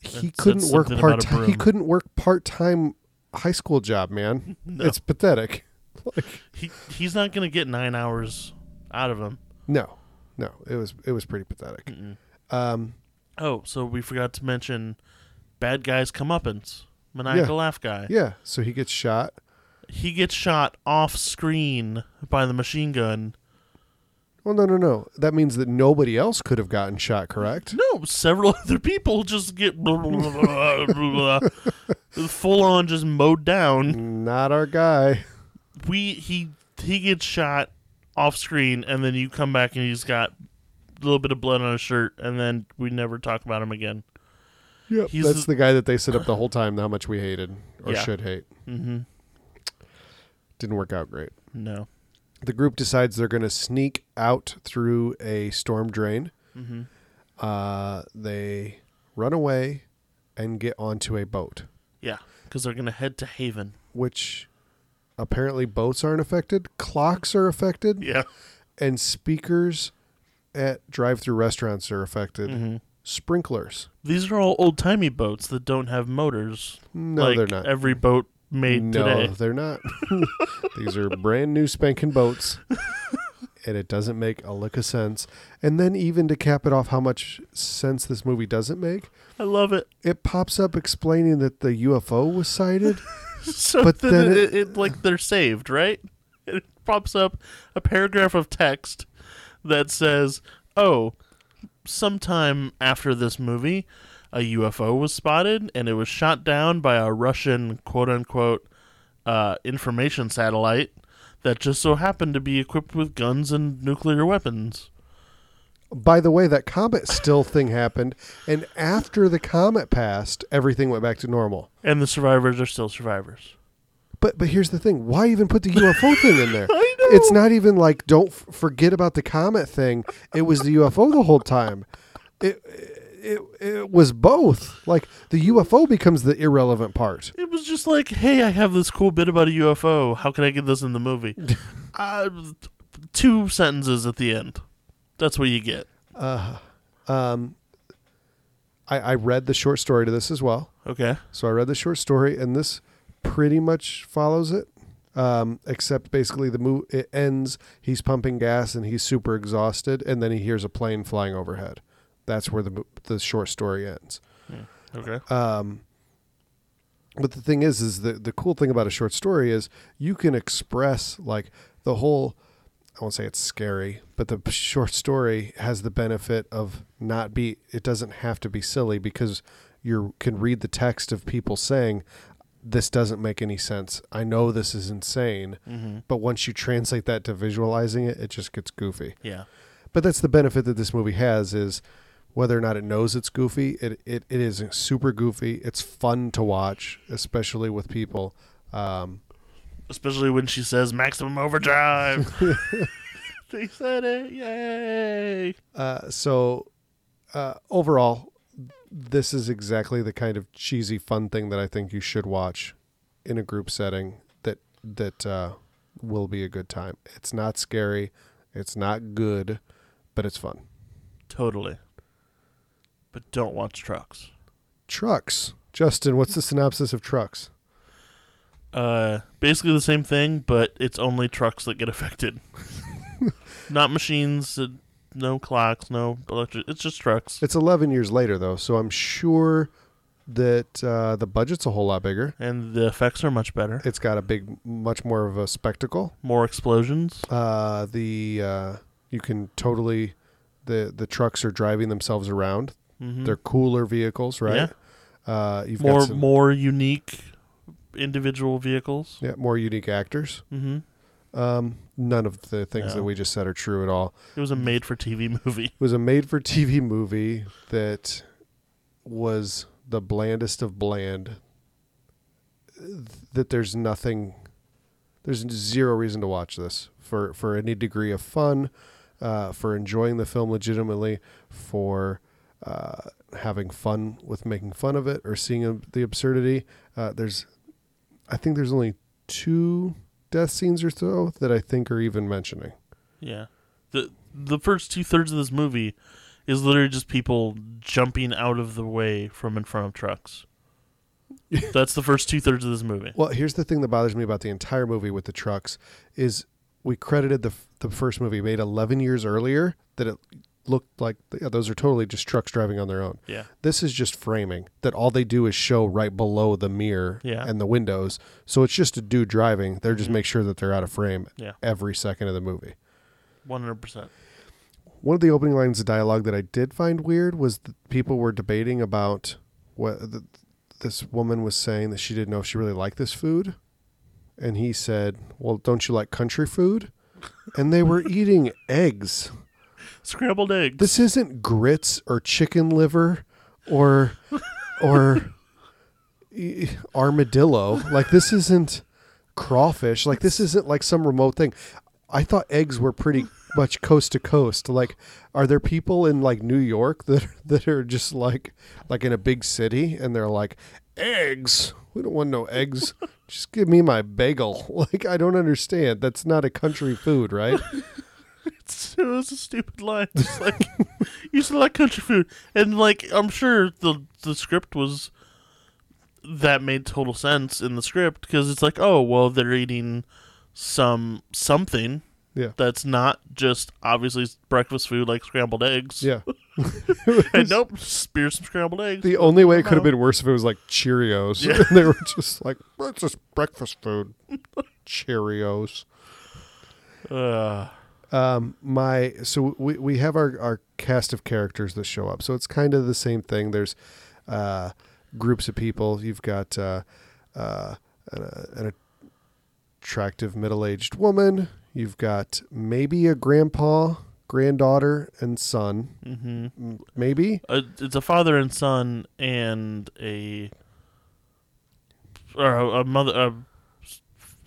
He That couldn't says work something about part a time. He broom. couldn't work part time high school job, man. No. It's pathetic. he he's not gonna get nine hours out of him. No, no, it was it was pretty pathetic. Um, Oh, so we forgot to mention bad guys comeuppance. Maniacal laugh guy. yeah, so he gets shot. He gets shot off screen by the machine gun. Well, no, no, no. That means that nobody else could have gotten shot, correct? No, several other people just get full on just mowed down. Not our guy. We he he gets shot off screen, and then you come back and he's got a little bit of blood on his shirt, and then we never talk about him again. Yep. He's That's the- the guy that they set up the whole time. How much we hated or Yeah. should hate. Mm-hmm. Didn't work out great. No. The group decides they're going to sneak out through a storm drain. Mm-hmm. Uh, they run away and get onto a boat, Yeah, because they're gonna head to Haven. which apparently boats aren't affected. Clocks are affected, Yeah. and speakers at drive-through restaurants are affected. Mm-hmm. Sprinklers. These are all old timey boats that don't have motors. No, like they're not. Every boat made no, today. they're not. These are brand new spanking boats. and it doesn't make a lick of sense. And then even to cap it off how much sense this movie doesn't make, I love it. it pops up explaining that the UFO was sighted. So But then, then it, it- it, like they're saved, right? It pops up a paragraph of text that says, "Oh, sometime after this movie, a UFO was spotted and it was shot down by a Russian quote unquote uh, information satellite that just so happened to be equipped with guns and nuclear weapons." By the way, that comet still thing happened, and after the comet passed, everything went back to normal. And the survivors are still survivors. But but here's the thing: why even put the UFO thing in there? I know. It's not even like don't f- forget about the comet thing. It was the UFO the whole time. It it it was both. Like the UFO becomes the irrelevant part. It was just like, hey, I have this cool bit about a UFO. How can I get this in the movie? uh, two sentences at the end. That's what you get. Uh, um, I I read the short story to this as well. Okay. So I read the short story, and this pretty much follows it. Um, except basically the move it ends. He's pumping gas and he's super exhausted, and then he hears a plane flying overhead. That's where the the short story ends. Okay. Um, but the thing is, is the the cool thing about a short story is you can express like the whole. I won't say it's scary, but the short story has the benefit of not be. It doesn't have to be silly because you can read the text of people saying, "This doesn't make any sense. I know this is insane." Mm-hmm. But once you translate that to visualizing it, it just gets goofy. Yeah. But that's the benefit that this movie has is whether or not it knows it's goofy, it it, it is super goofy. It's fun to watch, especially with people. Um, Especially when she says maximum overdrive. they said it. Yay. uh, so uh, overall, this is exactly the kind of cheesy fun thing that I think you should watch in a group setting that that uh, will be a good time. It's not scary, it's not good, but it's fun. Totally. But don't watch trucks. Trucks. Justin, what's the synopsis of Trucks? Uh, basically the same thing, but it's only trucks that get affected. Not machines, uh, no clocks, no electric. It's just trucks. It's 11 years later, though, so I'm sure that uh, the budget's a whole lot bigger. And the effects are much better. It's got a big, much more of a spectacle. More explosions. Uh, the uh, you can totally the the trucks are driving themselves around. Mm-hmm. They're cooler vehicles, right? Uh, you've more got some, more unique individual vehicles. yeah, more unique actors. Mm-hmm. Um, none of the things No. that we just said are true at all. It was a made-for-TV movie. It was a made-for-TV movie that was the blandest of bland. That there's nothing, there's zero reason to watch this for for any degree of fun, uh, for enjoying the film legitimately, for uh, having fun with making fun of it or seeing uh, the absurdity. Uh, there's, I think there's only two death scenes or so that I think are even mentioning. Yeah. The the first two thirds of this movie is literally just people jumping out of the way from in front of trucks. That's the first two thirds of this movie. Well, here's the thing that bothers me about the entire movie with the trucks is we credited the the first movie made 11 years earlier that it looked like yeah, those are totally just trucks driving on their own. Yeah. This is just framing that all they do is show right below the mirror Yeah. and the windows. So it's just a dude driving. They're just Mhm. make sure that they're out of frame Yeah. every second of the movie. One hundred percent. One of the opening lines of dialogue that I did find weird was that people were debating about what the, this woman was saying that she didn't know if she really liked this food. And he said, Well, don't you like country food? And they were eating eggs. Scrambled eggs. This isn't grits or chicken liver or or armadillo. Like this isn't crawfish. Like this isn't like some remote thing. I thought eggs were pretty much coast to coast. Like are there people in like New York that that are just like like in a big city and they're like eggs? We don't want no eggs. Just give me my bagel. Like I don't understand. That's not a country food, right? It's- it was a stupid line. It's like you still like country food, and like I'm sure the the script was that made total sense in the script because it's like, oh well, they're eating some something Yeah. that's not just obviously breakfast food like scrambled eggs. Yeah. and nope, spear some scrambled eggs. The only way it could have been worse if it was like Cheerios. Yeah. they were just like, well, it's just breakfast food. Cheerios. Uh, Um, my so we we have our our cast of characters that show up. So it's kind of the same thing. There's uh, groups of people. You've got uh, uh, an, an attractive middle aged woman. You've got maybe a grandpa, granddaughter, and son. mm-hmm. Maybe uh, it's a father and son and a or a, a mother a,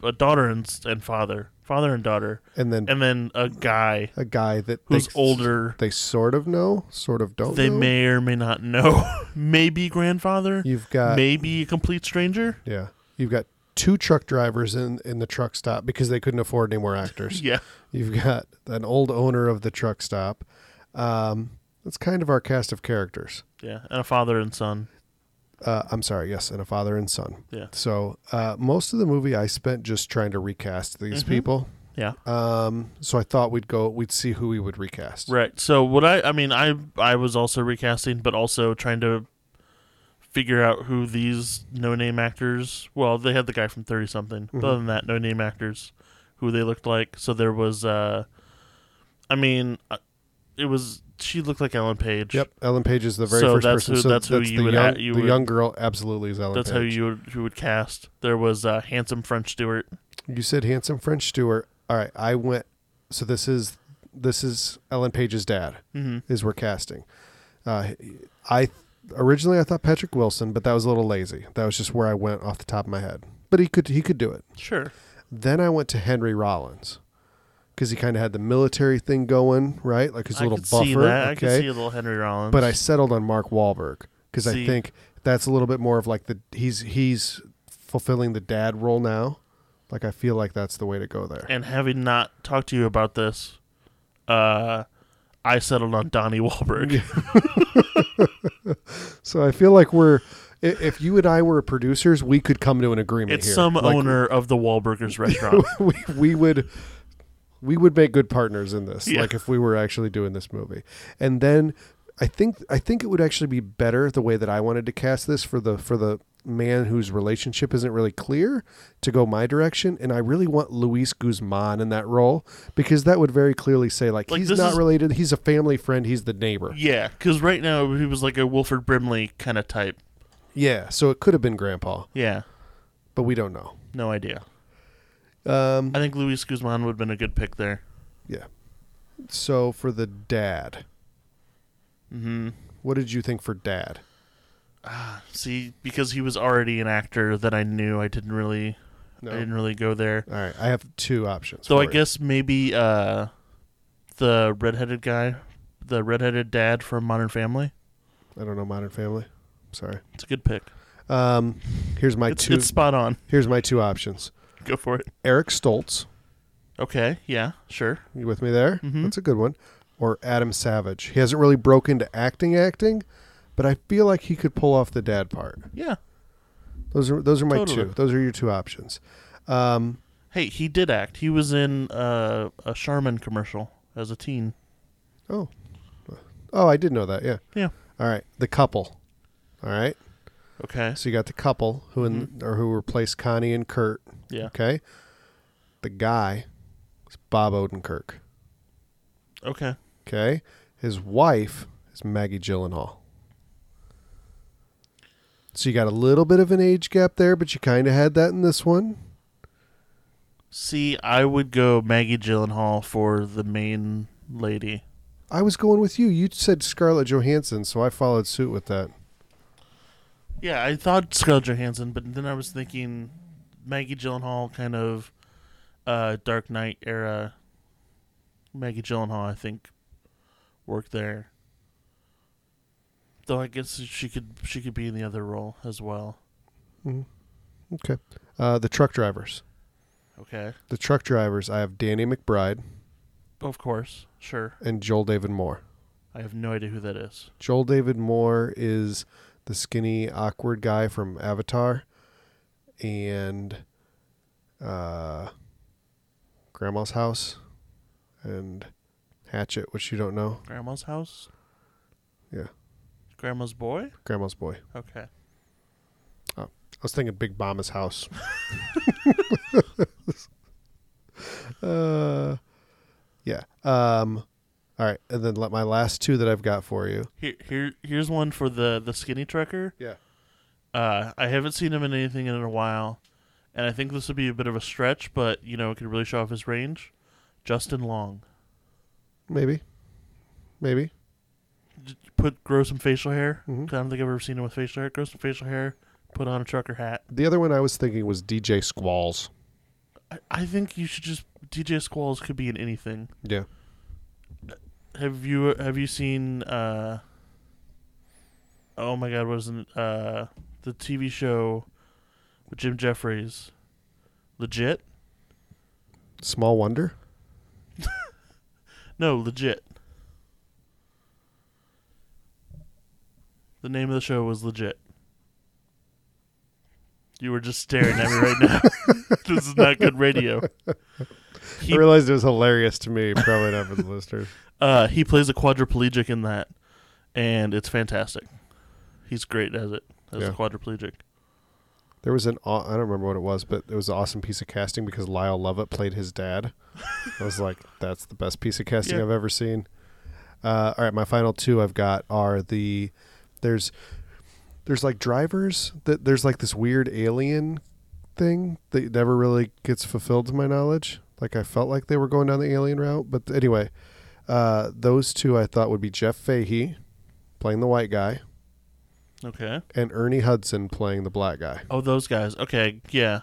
a daughter and and father father and daughter and then and then a guy a guy that who's they, older They sort of know, sort of don't. they know. may or may not know maybe grandfather You've got maybe a complete stranger yeah. You've got two truck drivers in in the truck stop because they couldn't afford any more actors. yeah You've got an old owner of the truck stop. Um, that's kind of our cast of characters. yeah and a father and son Uh, I'm sorry, yes, and a father and son. Yeah. So uh, most of the movie I spent just trying to recast these Mhm. people. yeah Um, so I thought we'd go, we'd see who we would recast. right so what i i mean i i was also recasting but also trying to figure out who these no name actors well they had the guy from 30 something but Mhm. other than that no name actors who they looked like so there was uh i mean uh, it was she looked like ellen page Yep, Ellen Page is the very So first that's person. who- so that's who that's you the would young, you the would- young girl. Absolutely is Ellen. that's how you would, you would cast there was uh handsome french stewart You said handsome French Stewart. All right, I went. So this is this is Ellen Page's dad. mm-hmm. Is we're casting. Uh, I originally I thought Patrick Wilson, but that was a little lazy. That was just where I went off the top of my head. But he could he could do it. sure Then I went to Henry Rollins because he kind of had the military thing going, right? Like his i little could buffer. see that i okay, could see a little henry rollins but I settled on Mark Wahlberg because I See. think that's a little bit more of like the he's he's fulfilling the dad role now. Like I feel like that's the way to go there. and having not talked to you about this uh i settled on donnie Wahlberg. So I feel like we're i- if you and I were producers, we could come to an agreement it's here. some Like, owner of the Wahlburgers restaurant we, we would we would make good partners in this Yeah. like if we were actually doing this movie. And then i think i think it would actually be better the way that i wanted to cast this for the for the man whose relationship isn't really clear to go my direction. And i really want luis guzman in that role because that would very clearly say like, Like, he's not is- related. He's a family friend. He's the neighbor. Yeah because right now he was like a wilford brimley kind of type. Yeah so it could have been grandpa. Yeah. But we don't know. No idea um i think luis guzman would have been a good pick there Yeah. so for the dad hmm what did you think for dad see because he was already an actor that i knew i didn't really no i didn't really go there All right, I have two options. so i you. guess maybe uh the redheaded guy the redheaded dad from modern family I don't know Modern Family. Sorry. It's a good pick. Um, here's my It's, two. it's spot on. Here's my two options. Go for it. Eric Stoltz. Okay. Yeah. Sure. You with me there? Mhm. That's a good one. Or Adam Savage. He hasn't really broken into acting, acting, but I feel like he could pull off the dad part. Yeah. Those are those are my Totally. two. Those are your two options. Um, Hey, he did act. He was in uh, a Charmin commercial as a teen. oh, oh, I did know that. Yeah. Yeah. All right. The couple. All right. Okay. So you got the couple who in, or who replaced Connie and Kurt. Yeah. Okay. The guy is Bob Odenkirk. Okay. Okay. His wife is Maggie Gyllenhaal. So you got a little bit of an age gap there, but you kind of had that in this one. See, I would go Maggie Gyllenhaal for the main lady. I was going with you. You said Scarlett Johansson, so I followed suit with that. Yeah, I thought Scarlett Johansson, but then I was thinking Maggie Gyllenhaal, kind of uh, Dark Knight era. Maggie Gyllenhaal, I think, worked there. Though I guess she could she could be in the other role as well. Mhm. Okay. Uh, the truck drivers. Okay, The truck drivers. I have Danny McBride of course, sure. and Joel David Moore. I have no idea who that is. Joel David Moore is the skinny, awkward guy from Avatar, and uh, Grandma's House, and Hatchet, which you don't know. Grandma's house. Yeah. Grandma's boy. Grandma's Boy. Okay. Oh, I was thinking Big Mama's House. uh, yeah. Um, all right, and then let my last two that I've got for you. Here, here, here's one for the the skinny trucker. Yeah. Uh, I haven't seen him in anything in a while, and I think this would be a bit of a stretch, but you know, it could really show off his range. Justin Long, Maybe. Maybe. J- put grow some facial hair. Mhm. I don't think I've ever seen him with facial hair. Grow some facial hair. Put on a trucker hat. The other one I was thinking was DJ Qualls. I, I think you should just DJ Qualls could be in anything. Yeah. Have you have you seen? uh Oh my God, wasn't uh the TV show with Jim Jefferies? Legit? Small Wonder. No, legit. The name of the show was legit. You were just staring at me right now. this is not good radio. He I realized it was hilarious to me, probably not for the listeners. uh, he plays a quadriplegic in that, and it's fantastic. He's great as it as Yeah. a quadriplegic. There was an aw- I don't remember what it was, but it was an awesome piece of casting because Lyle Lovett played his dad. I was like, that's the best piece of casting Yeah. I've ever seen. Uh, all right, my final two I've got are the there's there's like drivers that there's like this weird alien thing that never really gets fulfilled to my knowledge. Like I felt like they were going down the alien route, but anyway, uh, those two I thought would be Jeff Fahey playing the white guy Okay. and Ernie Hudson playing the black guy. Oh, those guys. Okay, yeah.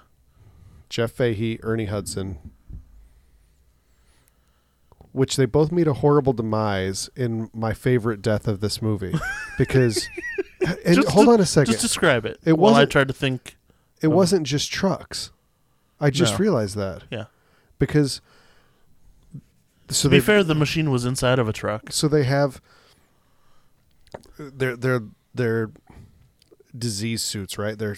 Jeff Fahey, Ernie Hudson, which they both meet a horrible demise in my favorite death of this movie, because and Just- hold on a second, Just describe it. It while I tried to think. it wasn't just trucks. I just No. realized that Yeah. because so to be fair, the machine was inside of a truck. so they have they're they're their disease suits right they're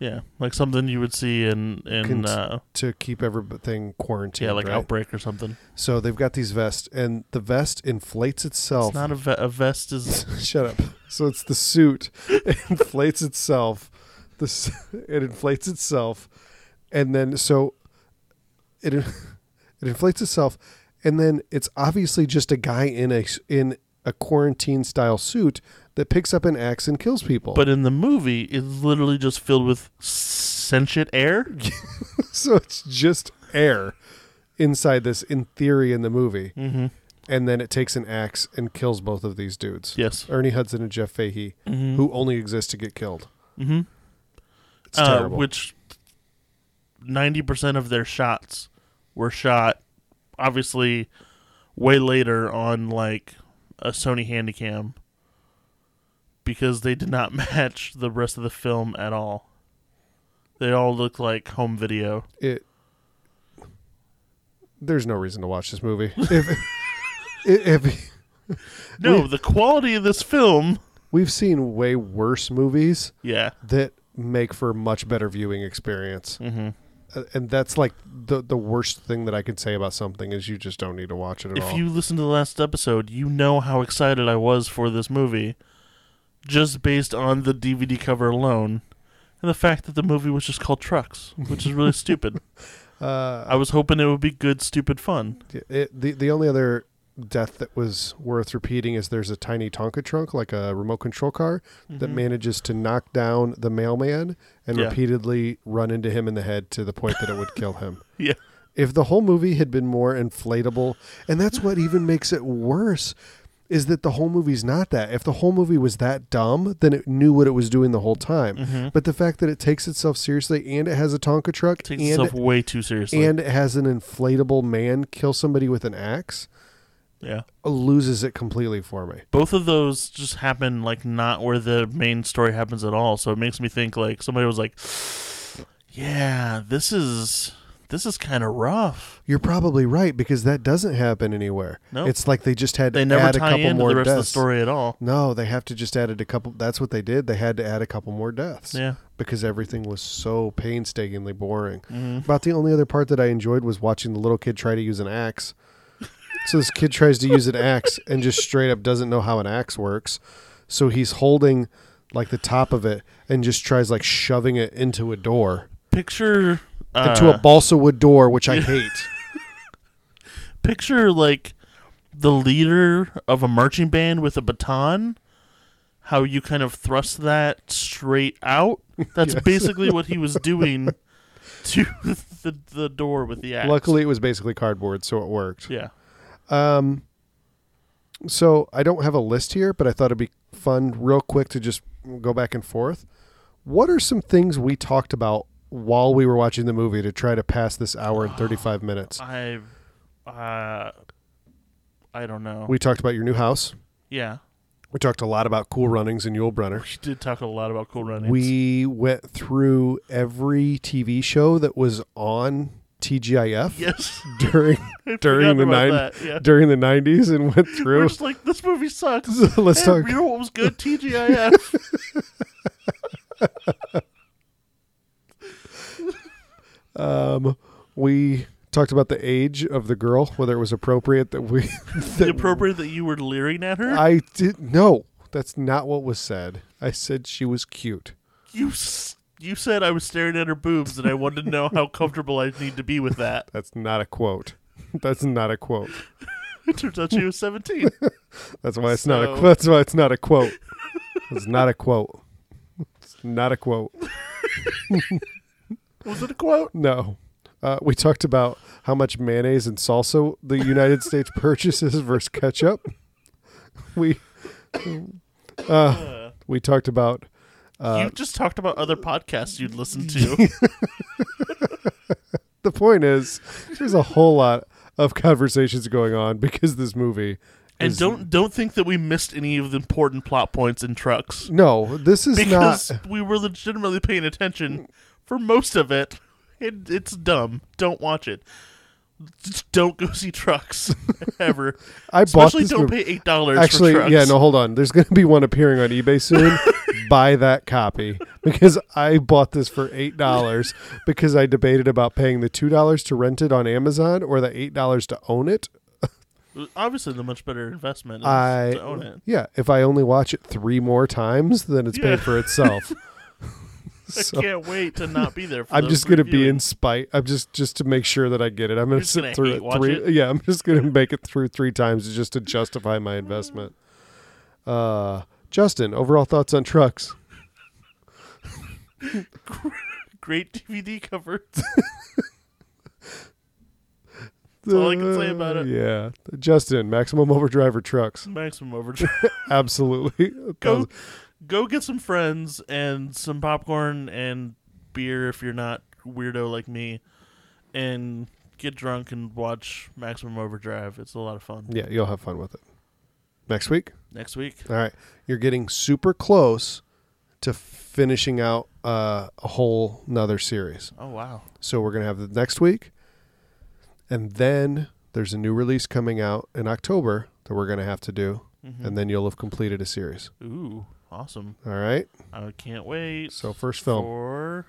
Yeah, like something you would see in in Cont- uh, to keep everything quarantined yeah, like right? outbreak or something. so they've got these vests and the vest inflates itself It's not a, ve- a vest. Is Shut up. So it's the suit. It inflates itself. The it inflates itself, and then so it it inflates itself, and then it's obviously just a guy in a in a quarantine style suit that picks up an axe and kills people. but in the movie, it's literally just filled with sentient air. so it's just air inside this, in theory, in the movie, Mm-hmm. and then it takes an axe and kills both of these dudes. Yes. Ernie Hudson and Jeff Fahey, Mm-hmm. who only exist to get killed. Mm-hmm. It's Uh, terrible. which ninety percent of their shots were shot, obviously, way later on like a Sony Handycam. Because they did not match the rest of the film at all. They all look like home video. It. There's no reason to watch this movie. if, if No, We- the quality of this film. we've seen way worse movies Yeah. that make for a much better viewing experience, hmm Uh, and that's like the the worst thing that I can say about something is you just don't need to watch it at If all. you listen to the last episode, you know how excited I was for this movie, just based on the DVD cover alone, and the fact that the movie was just called Trucks, which is really stupid. uh, I was hoping it would be good, stupid fun. It, the the only other death that was worth repeating is there's a tiny Tonka trunk, like a remote control car, that Mhm. manages to knock down the mailman and Yeah. repeatedly run into him in the head to the point that it would kill him. Yeah. If the whole movie had been more inflatable, and that's what even makes it worse, is that the whole movie's not that. If the whole movie was that dumb, then it knew what it was doing the whole time. Mhm. But the fact that it takes itself seriously and it has a Tonka truck takes and itself way too seriously. and it has an inflatable man kill somebody with an axe yeah. loses it completely for me. Both of those just happen like not where the main story happens at all. So it makes me think like somebody was like, "Yeah, this is this is kind of rough." You're probably right because that doesn't happen anywhere. Nope. It's like they just had to They never add a tie couple into more the rest deaths. of the story at all. No, they have to just added a couple. That's what they did. They had to add a couple more deaths Yeah. because everything was so painstakingly boring. hmm About the only other part that I enjoyed was watching the little kid try to use an axe. So this kid tries to use an axe and just straight up doesn't know how an axe works. So he's holding like the top of it and just tries like shoving it into a door, Picture uh, into a balsa wood door, which I hate. picture like the leader of a marching band with a baton. How you kind of thrust that straight out. That's Yes. basically what he was doing to the the door with the axe. Luckily, it was basically cardboard, so it worked. yeah. Um, so I don't have a list here, but I thought it'd be fun, real quick, to just go back and forth. What are some things we talked about while we were watching the movie to try to pass this hour and thirty-five minutes? I, uh, I don't know. We talked about your new house. yeah, We talked a lot about Cool Runnings and Yul Brenner. we did talk a lot about Cool Runnings. We went through every TV show that was on TGIF yes, during During the nine- that, Yeah. during the '90s and went We're through. just like this movie sucks. So let's Hey, talk. You know what was good? TGIF. Um, we talked about the age of the girl, whether it was appropriate that we. the appropriate that you were leering at her. I did no. That's not what was said. I said she was cute. you s- you said I was staring at her boobs, and I wanted to know how comfortable I need to be with that. That's not a quote. That's not a quote. It turns out she was seventeen. That's why it's not a. So- That's why it's not a quote. It's not a quote. It's not a quote. Was it a quote? No. Uh, we talked about how much mayonnaise and salsa the United States purchases versus ketchup. We uh, Uh, we talked about uh, you just talked about other podcasts you'd listen to. the point is there's a whole lot of conversations going on because this movie and is- don't don't think that we missed any of the important plot points in trucks no this is because not we were legitimately paying attention for most of it. It. It's dumb. Don't watch it. Just don't go see trucks ever. i bought Especially this don't movie. pay eight dollars. actually for trucks. yeah no hold on there's going to be one appearing on ebay soon buy that copy because i bought this for eight dollars because i debated about paying the two dollars to rent it on amazon or the eight dollars to own it Obviously, the much better investment is I to own it. yeah. If I only watch it three more times, then it's Yeah. paid for itself. I can't wait to not be there. For I'm just gonna be in spite. I'm just just to make sure that I get it. I'm gonna sit gonna through hate it three. it? Yeah, I'm just gonna make it through three times just to justify my investment. Uh, Justin, overall thoughts on trucks? great DVD cover. That's all I can say about it. Yeah, Justin, maximum overdrive or trucks? Maximum overdrive. Absolutely. go, go get some friends and some popcorn and beer if you're not weirdo like me, and get drunk and watch Maximum Overdrive. It's a lot of fun. Yeah, you'll have fun with it. Next week. Next week. All right, you're getting super close to finishing out uh, a whole another series. Oh wow. So we're gonna have the next week, and then there's a new release coming out in October that we're gonna have to do, Mhm. and then you'll have completed a series. Ooh, awesome. All right. I can't wait. So first film. for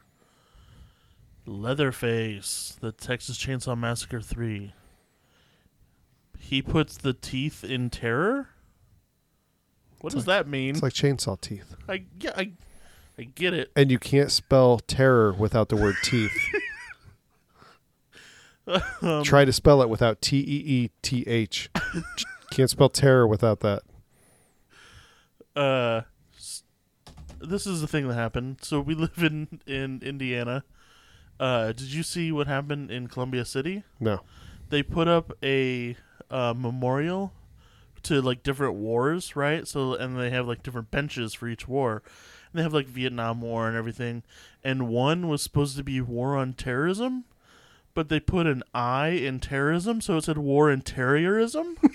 Leatherface, the Texas Chainsaw Massacre 3. He puts the teeth in terror? What It's does that mean? It's like chainsaw teeth, I yeah, I I get it. and you can't spell terror without the word teeth. Um, Try to spell it without T E E T H. Can't spell terror without that. uh this is the thing that happened. So we live in in Indiana. Uh did you see what happened in Columbia City? No. they put up a uh, memorial to like different wars, right? So and they have like different benches for each war. And they have like Vietnam War and everything. And one was supposed to be war on terrorism, but they put an I in terrorism, so it said war and terrorism.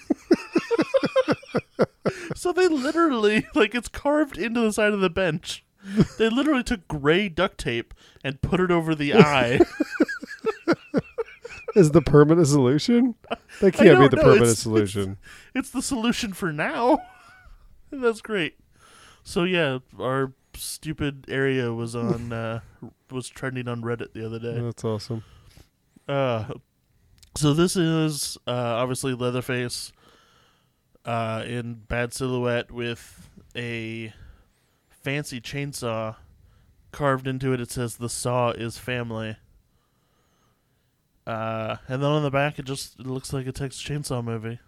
so they literally like it's carved into the side of the bench. They literally took gray duct tape and put it over the eye. Is the permanent solution? That can't be the know, permanent it's- solution. it's the solution for now. That's great. So yeah, our stupid area was on uh was trending on Reddit the other day. That's awesome. Uh so this is uh obviously Leatherface uh in bad silhouette with a fancy chainsaw carved into it it says the saw is family. Uh and then on the back it just it looks like a Texas Chainsaw movie.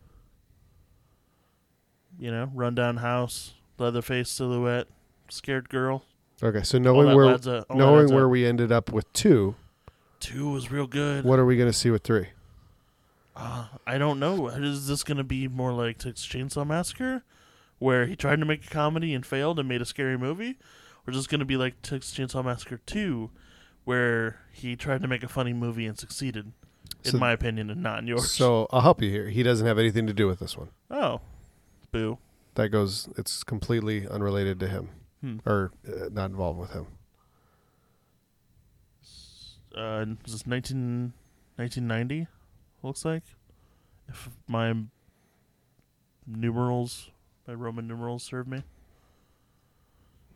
You know, rundown house, Leatherface silhouette, scared girl. Okay, so knowing where adds up- knowing where up. we ended up with two, two was real good. what are we going to see with three? Uh, I don't know. Is this going to be more like Texas Chainsaw Massacre, where he tried to make a comedy and failed and made a scary movie, or is this going to be like Texas Chainsaw Massacre Two, where he tried to make a funny movie and succeeded? In So- my opinion, and not in yours. So I'll help you here. He doesn't have anything to do with this one. oh, boo. That goes. It's completely unrelated to him, Hmm. or uh, not involved with him. Uh, is this 19, 1990? Looks like, if my numerals, my Roman numerals serve me.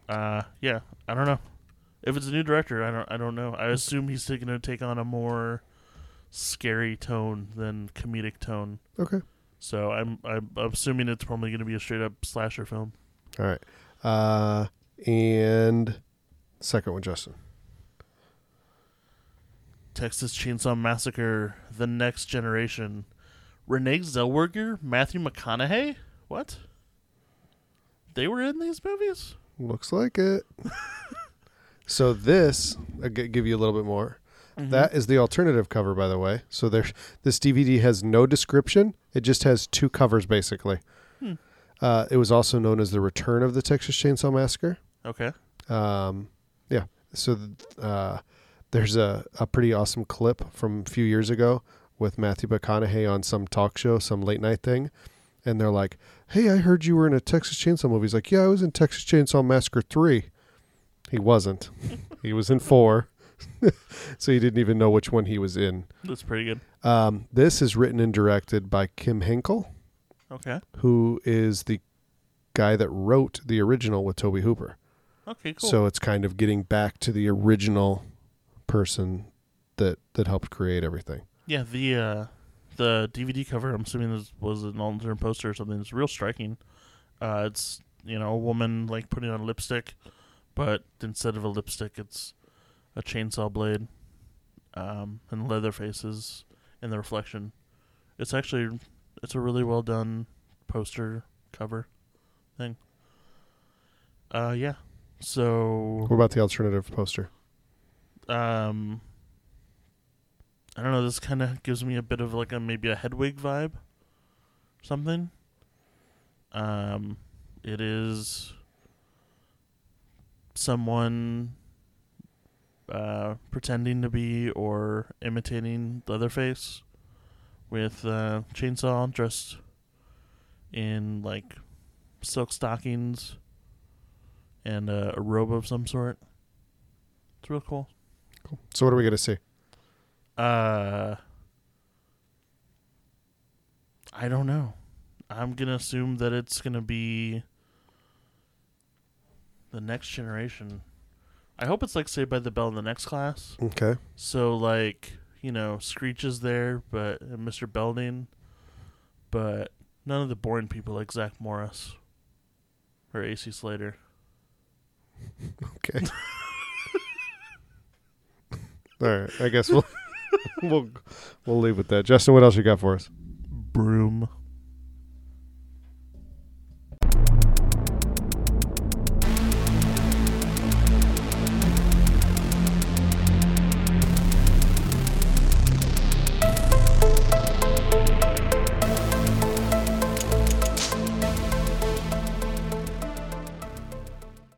Uh, yeah, I don't know. If it's a new director, I don't, I don't know. I assume he's going to take on a more scary tone than comedic tone. Okay. So I'm, I'm assuming it's probably going to be a straight up slasher film. All right. Uh, and second one, Justin. Texas Chainsaw Massacre: The Next Generation. Renee Zellweger, Matthew McConaughey. What? They were in these movies. Looks like it. so this, I'll give you a little bit more. Mm-hmm. That is the alternative cover, by the way. So there, this DVD has no description. It just has two covers, basically. Hmm. Uh, it was also known as the Return of the Texas Chainsaw Massacre. okay. Um, yeah. So uh, there's a, a pretty awesome clip from a few years ago with Matthew McConaughey on some talk show, some late night thing. And they're like, hey, I heard you were in a Texas Chainsaw movie. He's like, yeah, I was in Texas Chainsaw Massacre 3. He wasn't. he was in 4. so he didn't even know which one he was in. That's pretty good. Um, this is written and directed by Kim Henkel, Okay. who is the guy that wrote the original with Tobe Hooper. Okay. Cool. So it's kind of getting back to the original person that that helped create everything. yeah, the uh, the DVD cover. I'm assuming this was an alternate poster or something. It's real striking. Uh, it's you know a woman like putting on lipstick, but instead of a lipstick, it's a chainsaw blade, um, and Leatherface is in the reflection. It's actually it's a really well done poster cover thing. Uh, yeah. So What about the alternative poster? Um I don't know, this kind of gives me a bit of like a maybe a Hedwig vibe something. Um it is someone uh pretending to be or imitating Leatherface with uh chainsaw dressed in like silk stockings, and uh, a robe of some sort. It's real cool. So what are we gonna see? Uh, I don't know. I'm gonna assume that it's gonna be the next generation. I hope it's like Saved by the Bell in the next class. Okay. So like you know, Screech is there, but and Mr. Belding, but none of the boring people like Zach Morris or AC Slater. Okay. All right. I guess we'll we'll we'll leave with that. Justin, what else you got for us? Broom.